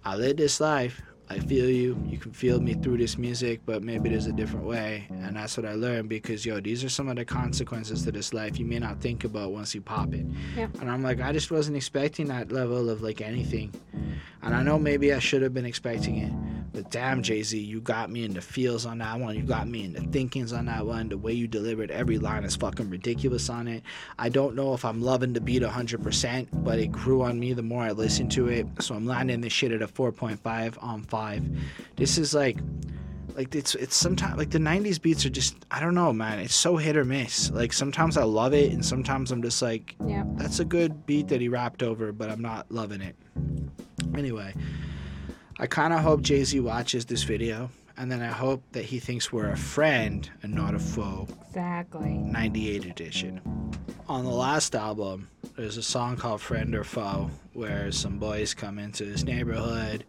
I live this life. I feel you. You can feel me through this music, but maybe there's a different way. And that's what I learned because, yo, these are some of the consequences to this life you may not think about once you pop it. Yeah. And I'm like, I just wasn't expecting that level of like anything. And I know maybe I should have been expecting it. But damn, mm-hmm. Jay Z, you got me in the feels on that one. You got me in the thinkings on that one. The way you delivered every line is fucking ridiculous on it. I don't know if I'm loving the beat 100%, but it grew on me the more I listened to it. So I'm landing this shit at a 4.5 on 5. This is like like it's it's sometimes like the 90s beats are just i don't know man it's so hit or miss like sometimes i love it and sometimes i'm just like Yeah. that's a good beat that he rapped over but i'm not loving it anyway i kind of hope jay-z watches this video and then i hope that he thinks we're a friend and not a foe Exactly. 98 edition. On the last album, there's a song called Friend or Foe where some boys come into his neighborhood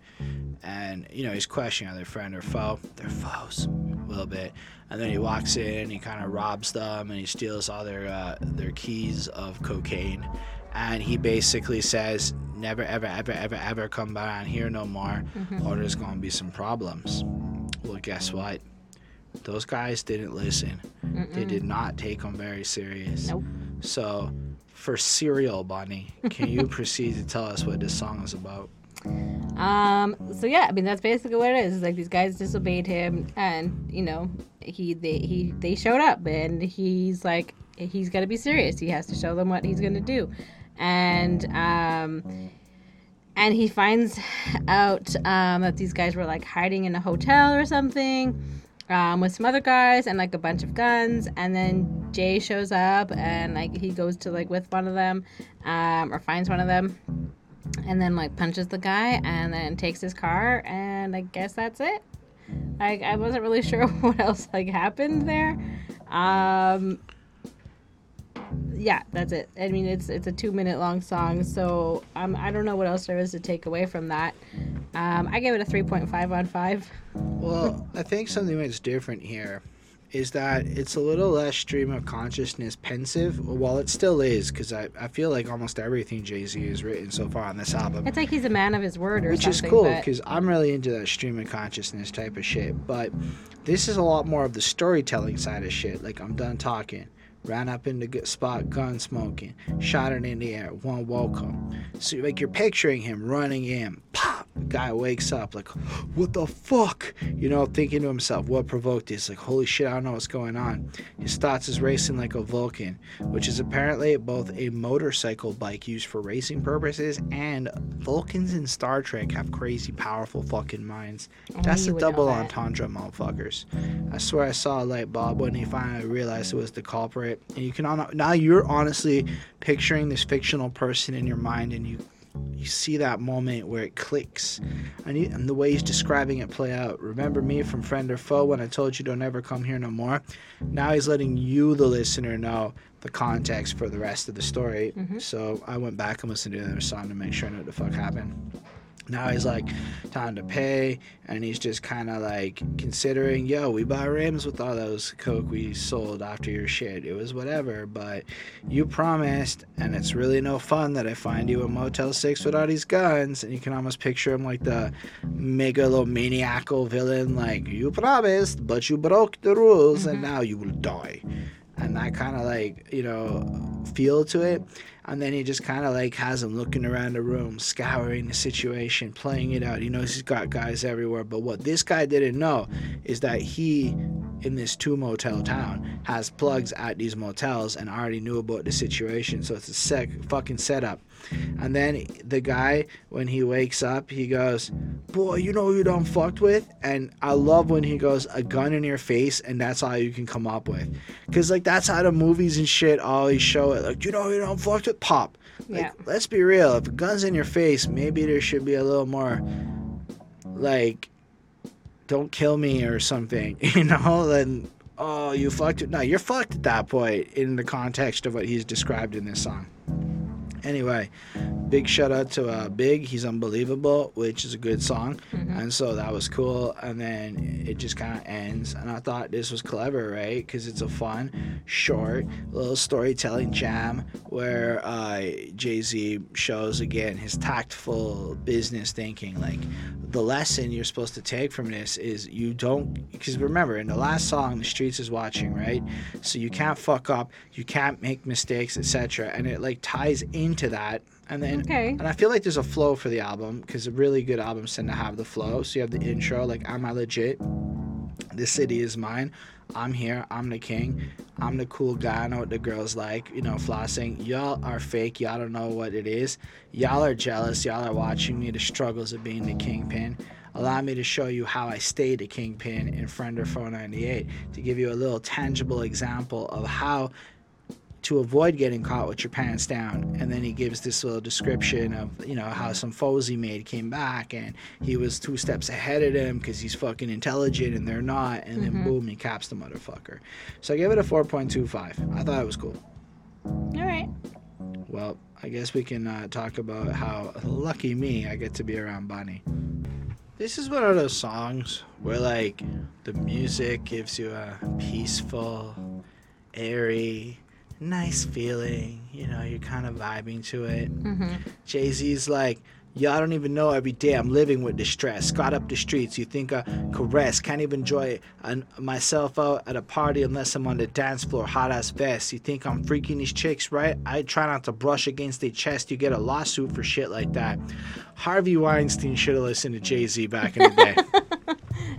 and, you know, he's questioning are they friend or foe. They're foes a little bit. And then he walks in, he kind of robs them and he steals all their, uh, their keys of cocaine. And he basically says, never, ever, ever, ever, ever come around here no more or there's to be some problems. Well, guess what? Those guys didn't listen. They did not take him very serious. Nope. So, for Serial Bunny, can you proceed to tell us what this song is about? Um. So yeah, I mean that's basically what it is. It's like these guys disobeyed him, and you know he they he they showed up, and he's like he's gonna be serious. He has to show them what he's gonna do, and um. And he finds out um, that these guys were like hiding in a hotel or something um, with some other guys and like a bunch of guns. And then Jay shows up and like he goes to like with one of them um, or finds one of them and then like punches the guy and then takes his car and I guess that's it. Like I wasn't really sure what else like happened there. Um yeah, that's it. I mean it's it's a 2 minute long song, so um I don't know what else there is to take away from that. Um I gave it a 3.5 on 5. Well, I think something that's different here is that it's a little less stream of consciousness pensive. While it still is, because I, I feel like almost everything Jay Z has written so far on this album. It's like he's a man of his word or which is cool but- because I'm really into that stream of consciousness type of shit. But this is a lot more of the storytelling side of shit. Like I'm done talking, ran up in the good spot, gun smoking, shot it in the air, one welcome. So like you're picturing him running in, pop. Guy wakes up like, what the fuck? You know, thinking to himself, what provoked this? Like, holy shit, I don't know what's going on. His thoughts is racing like a Vulcan, which is apparently both a motorcycle bike used for racing purposes and Vulcans in Star Trek have crazy powerful fucking minds. That's a double entendre, motherfuckers. I swear I saw a light bulb when he finally realized it was the culprit. And you can now you're honestly picturing this fictional person in your mind, and you you see that moment where it clicks, and, you, and the way he's describing it play out. Remember me from Friend or Foe when I told you don't ever come here no more. Now he's letting you, the listener, know the context for the rest of the story. Mm-hmm. So I went back and listened to the other song to make sure I know what the fuck happened. Now he's like, time to pay, and he's just kind of like considering, yo, we buy rims with all those coke we sold after your shit. It was whatever, but you promised, and it's really no fun that I find you in Motel 6 with all these guns, and you can almost picture him like the megalomaniacal villain, like, you promised, but you broke the rules, and mm-hmm. now you will die. And that kind of like, you know, feel to it. And then he just kind of like has him looking around the room, scouring the situation, playing it out. He knows he's got guys everywhere. But what this guy didn't know is that he, in this two motel town, has plugs at these motels and already knew about the situation. So it's a sec- fucking setup. And then the guy, when he wakes up, he goes, Boy, you know who you done fucked with? And I love when he goes, A gun in your face, and that's all you can come up with. Because, like, that's how the movies and shit always show it. Like, you know who you done fucked with? Pop. Like, Yeah. let's be real. If a gun's in your face, maybe there should be a little more, like, don't kill me or something, you know? Then, oh, you fucked it. No, you're fucked at that point in the context of what he's described in this song. Anyway, big shout out to uh, Big. He's unbelievable, which is a good song, and so that was cool. And then it just kind of ends, and I thought this was clever, right? Because it's a fun, short, little storytelling jam where uh, Jay Z shows again his tactful business thinking. Like the lesson you're supposed to take from this is you don't, because remember in the last song, the streets is watching, right? So you can't fuck up, you can't make mistakes, etc. And it like ties into that. And then, Okay. and I feel like there's a flow for the album because really good albums tend to have the flow. So you have the intro, like "Am I Legit?" This city is mine. I'm here. I'm the king. I'm the cool guy. I know what the girls like. You know, flossing. Y'all are fake. Y'all don't know what it is. Y'all are jealous. Y'all are watching me. The struggles of being the kingpin. Allow me to show you how I stayed a kingpin in Friend or Foe '98 to give you a little tangible example of how to avoid getting caught with your pants down. And then he gives this little description of, you know, how some foes he made came back and he was two steps ahead of them because he's fucking intelligent and they're not. And then boom, he caps the motherfucker. So I give it a 4.25. I thought it was cool. All right. Well, I guess we can uh, talk about how lucky me I get to be around Bonnie. This is one of those songs where, like, the music gives you a peaceful, airy, nice feeling. You know, you're kind of vibing to it. Mm-hmm. Jay Z's like, Y'all don't even know every day I'm living with distress. Got up the streets, you think I caress. Can't even enjoy an, myself out at a party unless I'm on the dance floor, hot ass vest. You think I'm freaking these chicks, right? I try not to brush against their chest. You get a lawsuit for shit like that. Harvey Weinstein should have listened to Jay Z back in the day.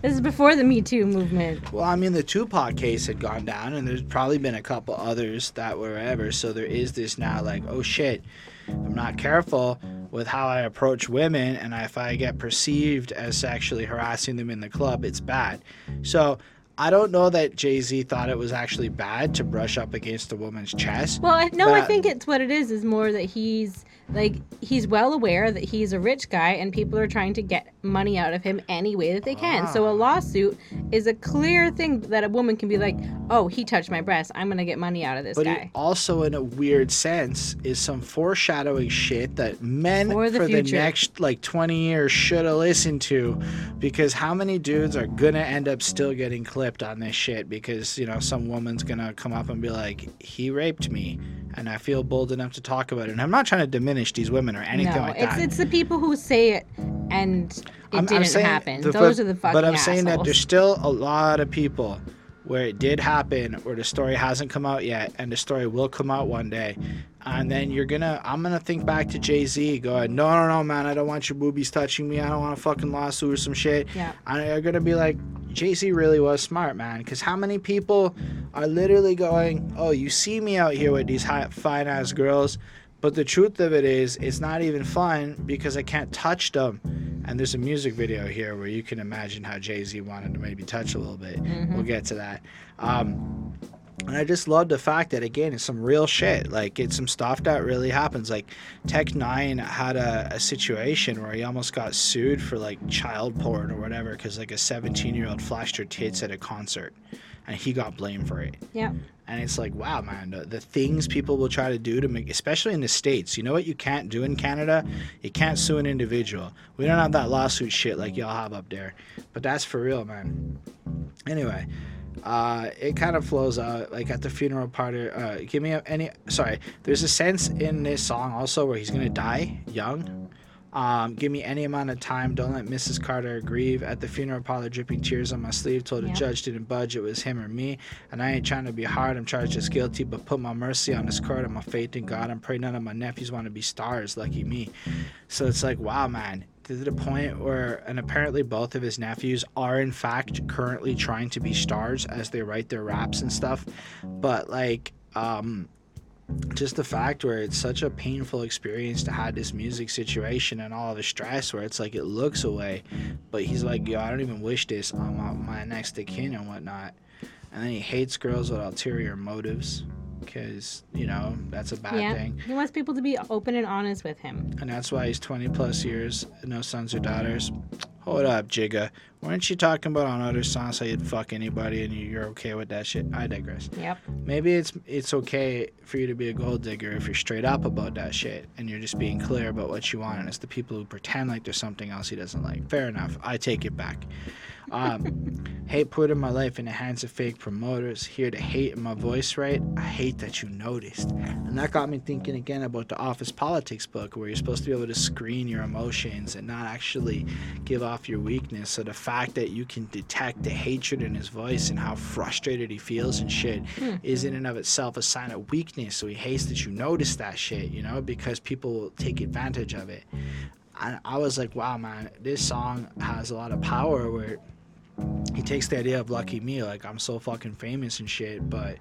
This is before the Me Too movement. Well, I mean, the Tupac case had gone down, and there's probably been a couple others that were ever. So there is this now, like, oh shit, if I'm not careful with how I approach women, and if I get perceived as sexually harassing them in the club, it's bad. So I don't know that Jay Z thought it was actually bad to brush up against a woman's chest. Well, I, no, I think it's what it is. Is more that he's like he's well aware that he's a rich guy and people are trying to get money out of him any way that they can. So a Ah. lawsuit is a clear thing that a woman can be like, "Oh, he touched my breast. I'm gonna get money out of this But it guy." also, in a weird sense, is some foreshadowing shit that men For for the the, next like 20 years should have listened to. Because how many dudes are gonna end up still getting clipped on this shit? Because, you know, some woman's gonna come up and be like, he raped me. And I feel bold enough to talk about it. And I'm not trying to diminish these women or anything no, like it's that. it's the people who say it and it I'm- I'm didn't saying happen. the- Those but, are the fucking But I'm saying that there's still a lot of people where it did happen, where the story hasn't come out yet, and the story will come out one day. And then you're gonna, I'm gonna think back to Jay Z, going, no, no, no, man, I don't want your boobies touching me. I don't want a fucking lawsuit or some shit. Yeah. And you're gonna be like, Jay Z really was smart, man. Because how many people are literally going, oh, you see me out here with these high, fine ass girls, but the truth of it is, it's not even fun because I can't touch them. And there's a music video here where you can imagine how Jay Z wanted to maybe touch a little bit. We'll get to that. Um, and I just love the fact that again, it's some real shit. Like it's some stuff that really happens. Like Tech N9ne had a, a situation where he almost got sued for like child porn or whatever because like a 17 year old flashed her tits at a concert, and he got blamed for it. yeah. And it's like, wow, man, the, the things people will try to do to make, especially in the States, you know what you can't do in Canada? You can't sue an individual. We don't have that lawsuit shit like y'all have up there. But that's for real, man. Anyway, uh, it kind of flows out like at the funeral party. Uh, give me a, any, sorry, there's a sense in this song also where he's going to die young. Um, give me any amount of time. Don't let Mrs. Carter grieve. At the funeral parlor, dripping tears on my sleeve. Told the Yeah. judge didn't budge. It was him or me. And I ain't trying to be hard. I'm charged as guilty, but put my mercy on this court and my faith in God. I'm praying none of my nephews want to be stars. Lucky me. So it's like, wow, man. To the point where, and apparently both of his nephews are in fact currently trying to be stars as they write their raps and stuff. But like, um, just the fact where it's such a painful experience to have this music situation and all the stress where it's like it looks away but he's like yo i don't even wish this on my, my next of kin and whatnot and then he hates girls with ulterior motives because you know that's a bad yeah. thing He wants people to be open and honest with him. and that's why he's 20 plus years no sons or daughters hold up jigga weren't you talking about on other songs how you'd fuck anybody and you- you're okay with that shit i digress Yep. Maybe it's it's okay for you to be a gold digger if you're straight up about that shit and you're just being clear about what you want and it's the people who pretend like there's something else he doesn't like. Fair enough. I take it back. Um, hate putting my life in the hands of fake promoters. Hear the hate in my voice, right? I hate that you noticed. And that got me thinking again about the Office Politics book where you're supposed to be able to screen your emotions and not actually give off your weakness. So the fact that you can detect the hatred in his voice and how frustrated he feels and shit hmm. is in and of itself a sign of weakness. So he hates that you notice that shit, you know, because people will take advantage of it. I, I was like, wow, man, this song has a lot of power where he takes the idea of lucky me, like I'm so fucking famous and shit, but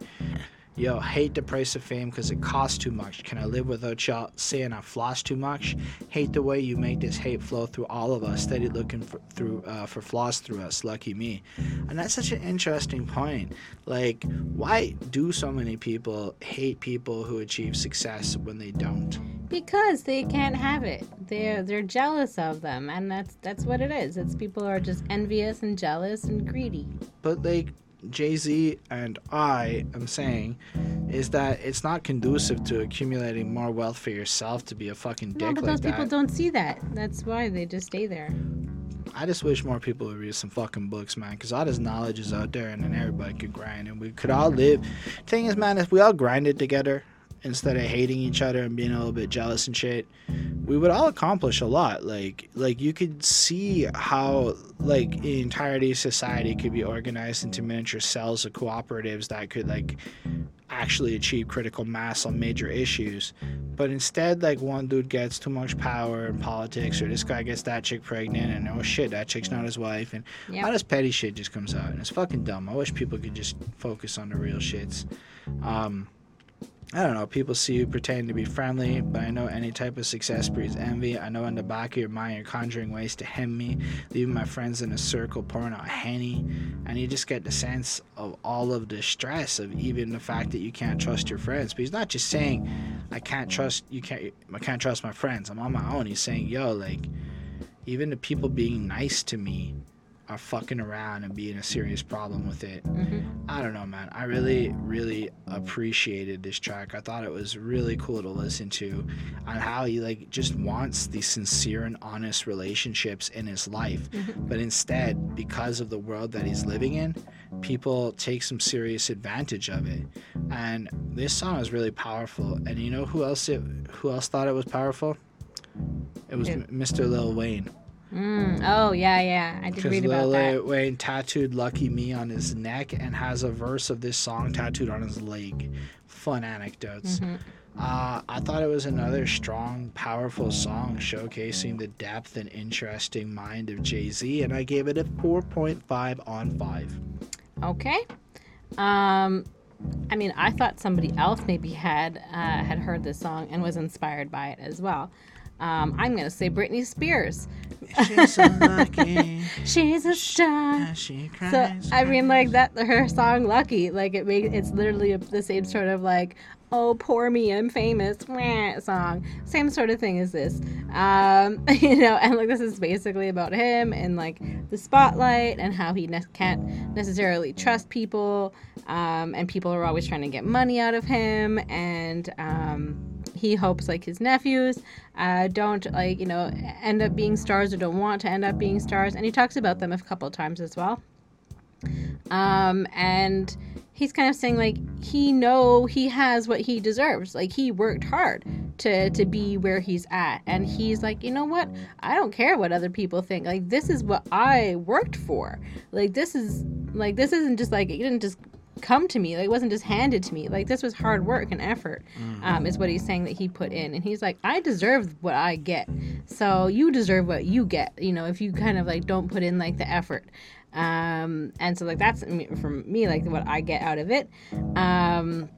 yo, hate the price of fame because it costs too much. Can I live without y'all saying I floss too much? Hate the way you make this hate flow through all of us, steady looking for through uh, for flaws through us. Lucky me, and that's such an interesting point. Like, why do so many people hate people who achieve success when they don't? Because they can't have it. They're they're jealous of them, and that's that's what it is. It's people who are just envious and jealous and greedy. But like Jay Z and I am saying is that it's not conducive to accumulating more wealth for yourself to be a fucking dick No, but like those people don't see that. That's why they just stay there. I just wish more people would read some fucking books, man, because all this knowledge is out there and then everybody could grind and we could all live. Thing is, man, if we all grinded together instead of hating each other and being a little bit jealous and shit, we would all accomplish a lot. Like, like you could see how like the entirety of society could be organized into miniature cells of cooperatives that could like actually achieve critical mass on major issues. But instead, like one dude gets too much power in politics, or this guy gets that chick pregnant, and oh shit, that chick's not his wife, and Yep. all this petty shit just comes out, and it's fucking dumb. I wish people could just focus on the real shits. Um, I don't know. People see you pretending to be friendly, but I know any type of success breeds envy. I know in the back of your mind you're conjuring ways to hem me, leaving my friends in a circle, pouring out henny, and you just get the sense of all of the stress of even the fact that you can't trust your friends. But he's not just saying, "I can't trust you can't I can't trust my friends. I'm on my own." He's saying, "Yo, like, even the people being nice to me." Are fucking around and being a serious problem with it. hmm I don't know, man. I really, really appreciated this track. I thought it was really cool to listen to on how he like just wants these sincere and honest relationships in his life. But instead, because of the world that he's living in, people take some serious advantage of it. And this song is really powerful. And you know who else it who else thought it was powerful? It was? M- Mr. Lil Wayne. Mm. Oh yeah, yeah. I did read about Lil that. Wayne tattooed "Lucky Me" on his neck and has a verse of this song tattooed on his leg. Fun anecdotes. Mhm. Uh, I thought it was another strong, powerful song showcasing the depth and interesting mind of Jay Z, and I gave it a 4.5 on 5. Okay. Um, I mean, I thought somebody else maybe had uh, had heard this song and was inspired by it as well. Um, I'm gonna say Britney Spears. She's so lucky. She's a star. She So. I mean, like that her song "Lucky," like it makes it's literally a, the same sort of like "Oh poor me, I'm famous" song. Same sort of thing as this, um, you know. And like this is basically about him and like the spotlight and how he ne- can't necessarily trust people, um, and people are always trying to get money out of him, and um, he hopes like his nephews uh, don't like you know end up being stars or don't want to end up being stars, and he talks about them a couple times as well um and he's kind of saying like he know he has what he deserves. Like he worked hard to to be where he's at. And he's like you know what? I don't care what other people think. Like this is what i worked for. Like this is like this isn't just like it didn't just come to me. Like it wasn't just handed to me. Like this was hard work and effort um, is what he's saying that he put in. And he's like i deserve what i get. So you deserve what you get you know if you kind of like don't put in like the effort um and so like that's from me like what i get out of it. Um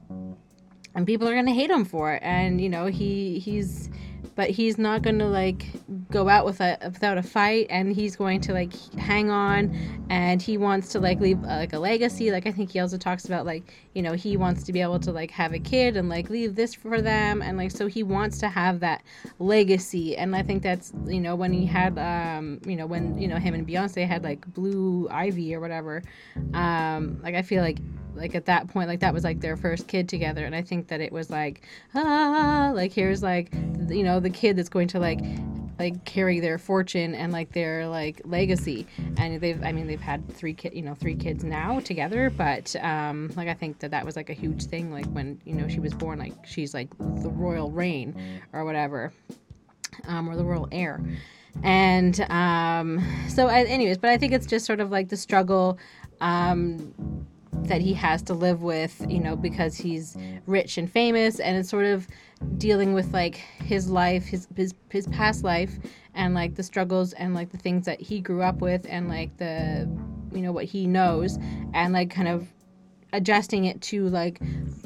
and people are gonna hate him for it. And you know he he's but he's not gonna like go out with a without a fight and he's going to like hang on and he wants to like leave uh, like a legacy. Like i think he also talks about like you know he wants to be able to like have a kid and like leave this for them and like so he wants to have that legacy. And i think that's you know when he had um you know when you know him and beyonce had like blue ivy or whatever um like i feel like like at that point like that was like their first kid together. And i think that it was like ah like here's like you know the kid that's going to like like carry their fortune and like their like legacy. And they've i mean they've had three kid you know three kids now together but um like i think that that was like a huge thing like when you know she was born like she's like the royal reign or whatever um or the royal heir. And um so anyways but i think it's just sort of like the struggle um that he has to live with, you know, because he's rich and famous, and it's sort of dealing with like his life, his his his past life, and like the struggles and like the things that he grew up with, and like the you know what he knows and like kind of adjusting it to like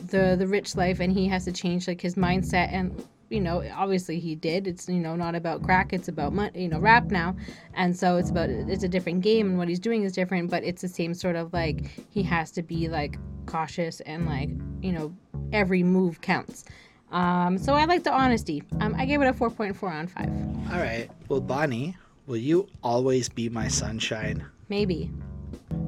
the the rich life and he has to change like his mindset and you know obviously he did. It's you know not about crack. It's about you know rap now. And so it's about it's a different game and what he's doing is different but it's the same sort of like he has to be like cautious and like you know every move counts um, so I like the honesty. Um, I gave it a 4.4 on 5. All right. Well, Bonnie, will you always be my sunshine? Maybe.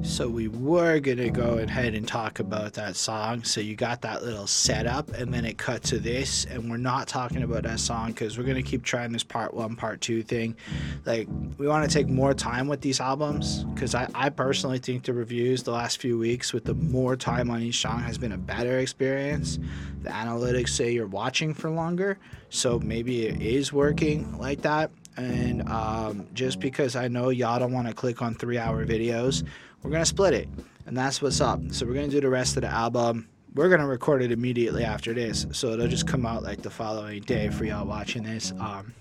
So we were gonna go ahead and talk about that song. So you got that little setup, and then it cut to this, and we're not talking about that song because we're gonna keep trying this part one, part two thing. Like we want to take more time with these albums because I, I personally think the reviews the last few weeks with the more time on each song has been a better experience. The analytics say you're watching for longer, so maybe it is working like that and um, just because I know y'all don't want to click on three hour videos, we're gonna split it, and that's what's up. So we're gonna do the rest of the album. We're gonna record it immediately after this, so it'll just come out like the following day for y'all watching this. Um,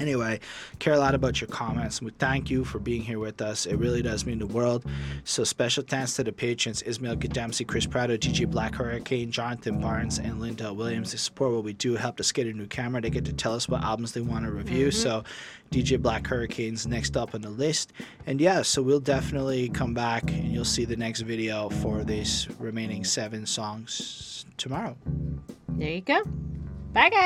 Anyway, care a lot about your comments. We thank you for being here with us. It really does mean the world. So special thanks to the patrons Ismail Gadamsi, Chris Prado, DJ Black Hurricane, Jonathan Barnes, and Linda Williams. They support what we do, help us get a new camera. They get to tell us what albums they want to review. Mm-hmm. So DJ Black Hurricane's next up on the list. And yeah, so we'll definitely come back and you'll see the next video for these remaining seven songs tomorrow. There you go. Bye, guys.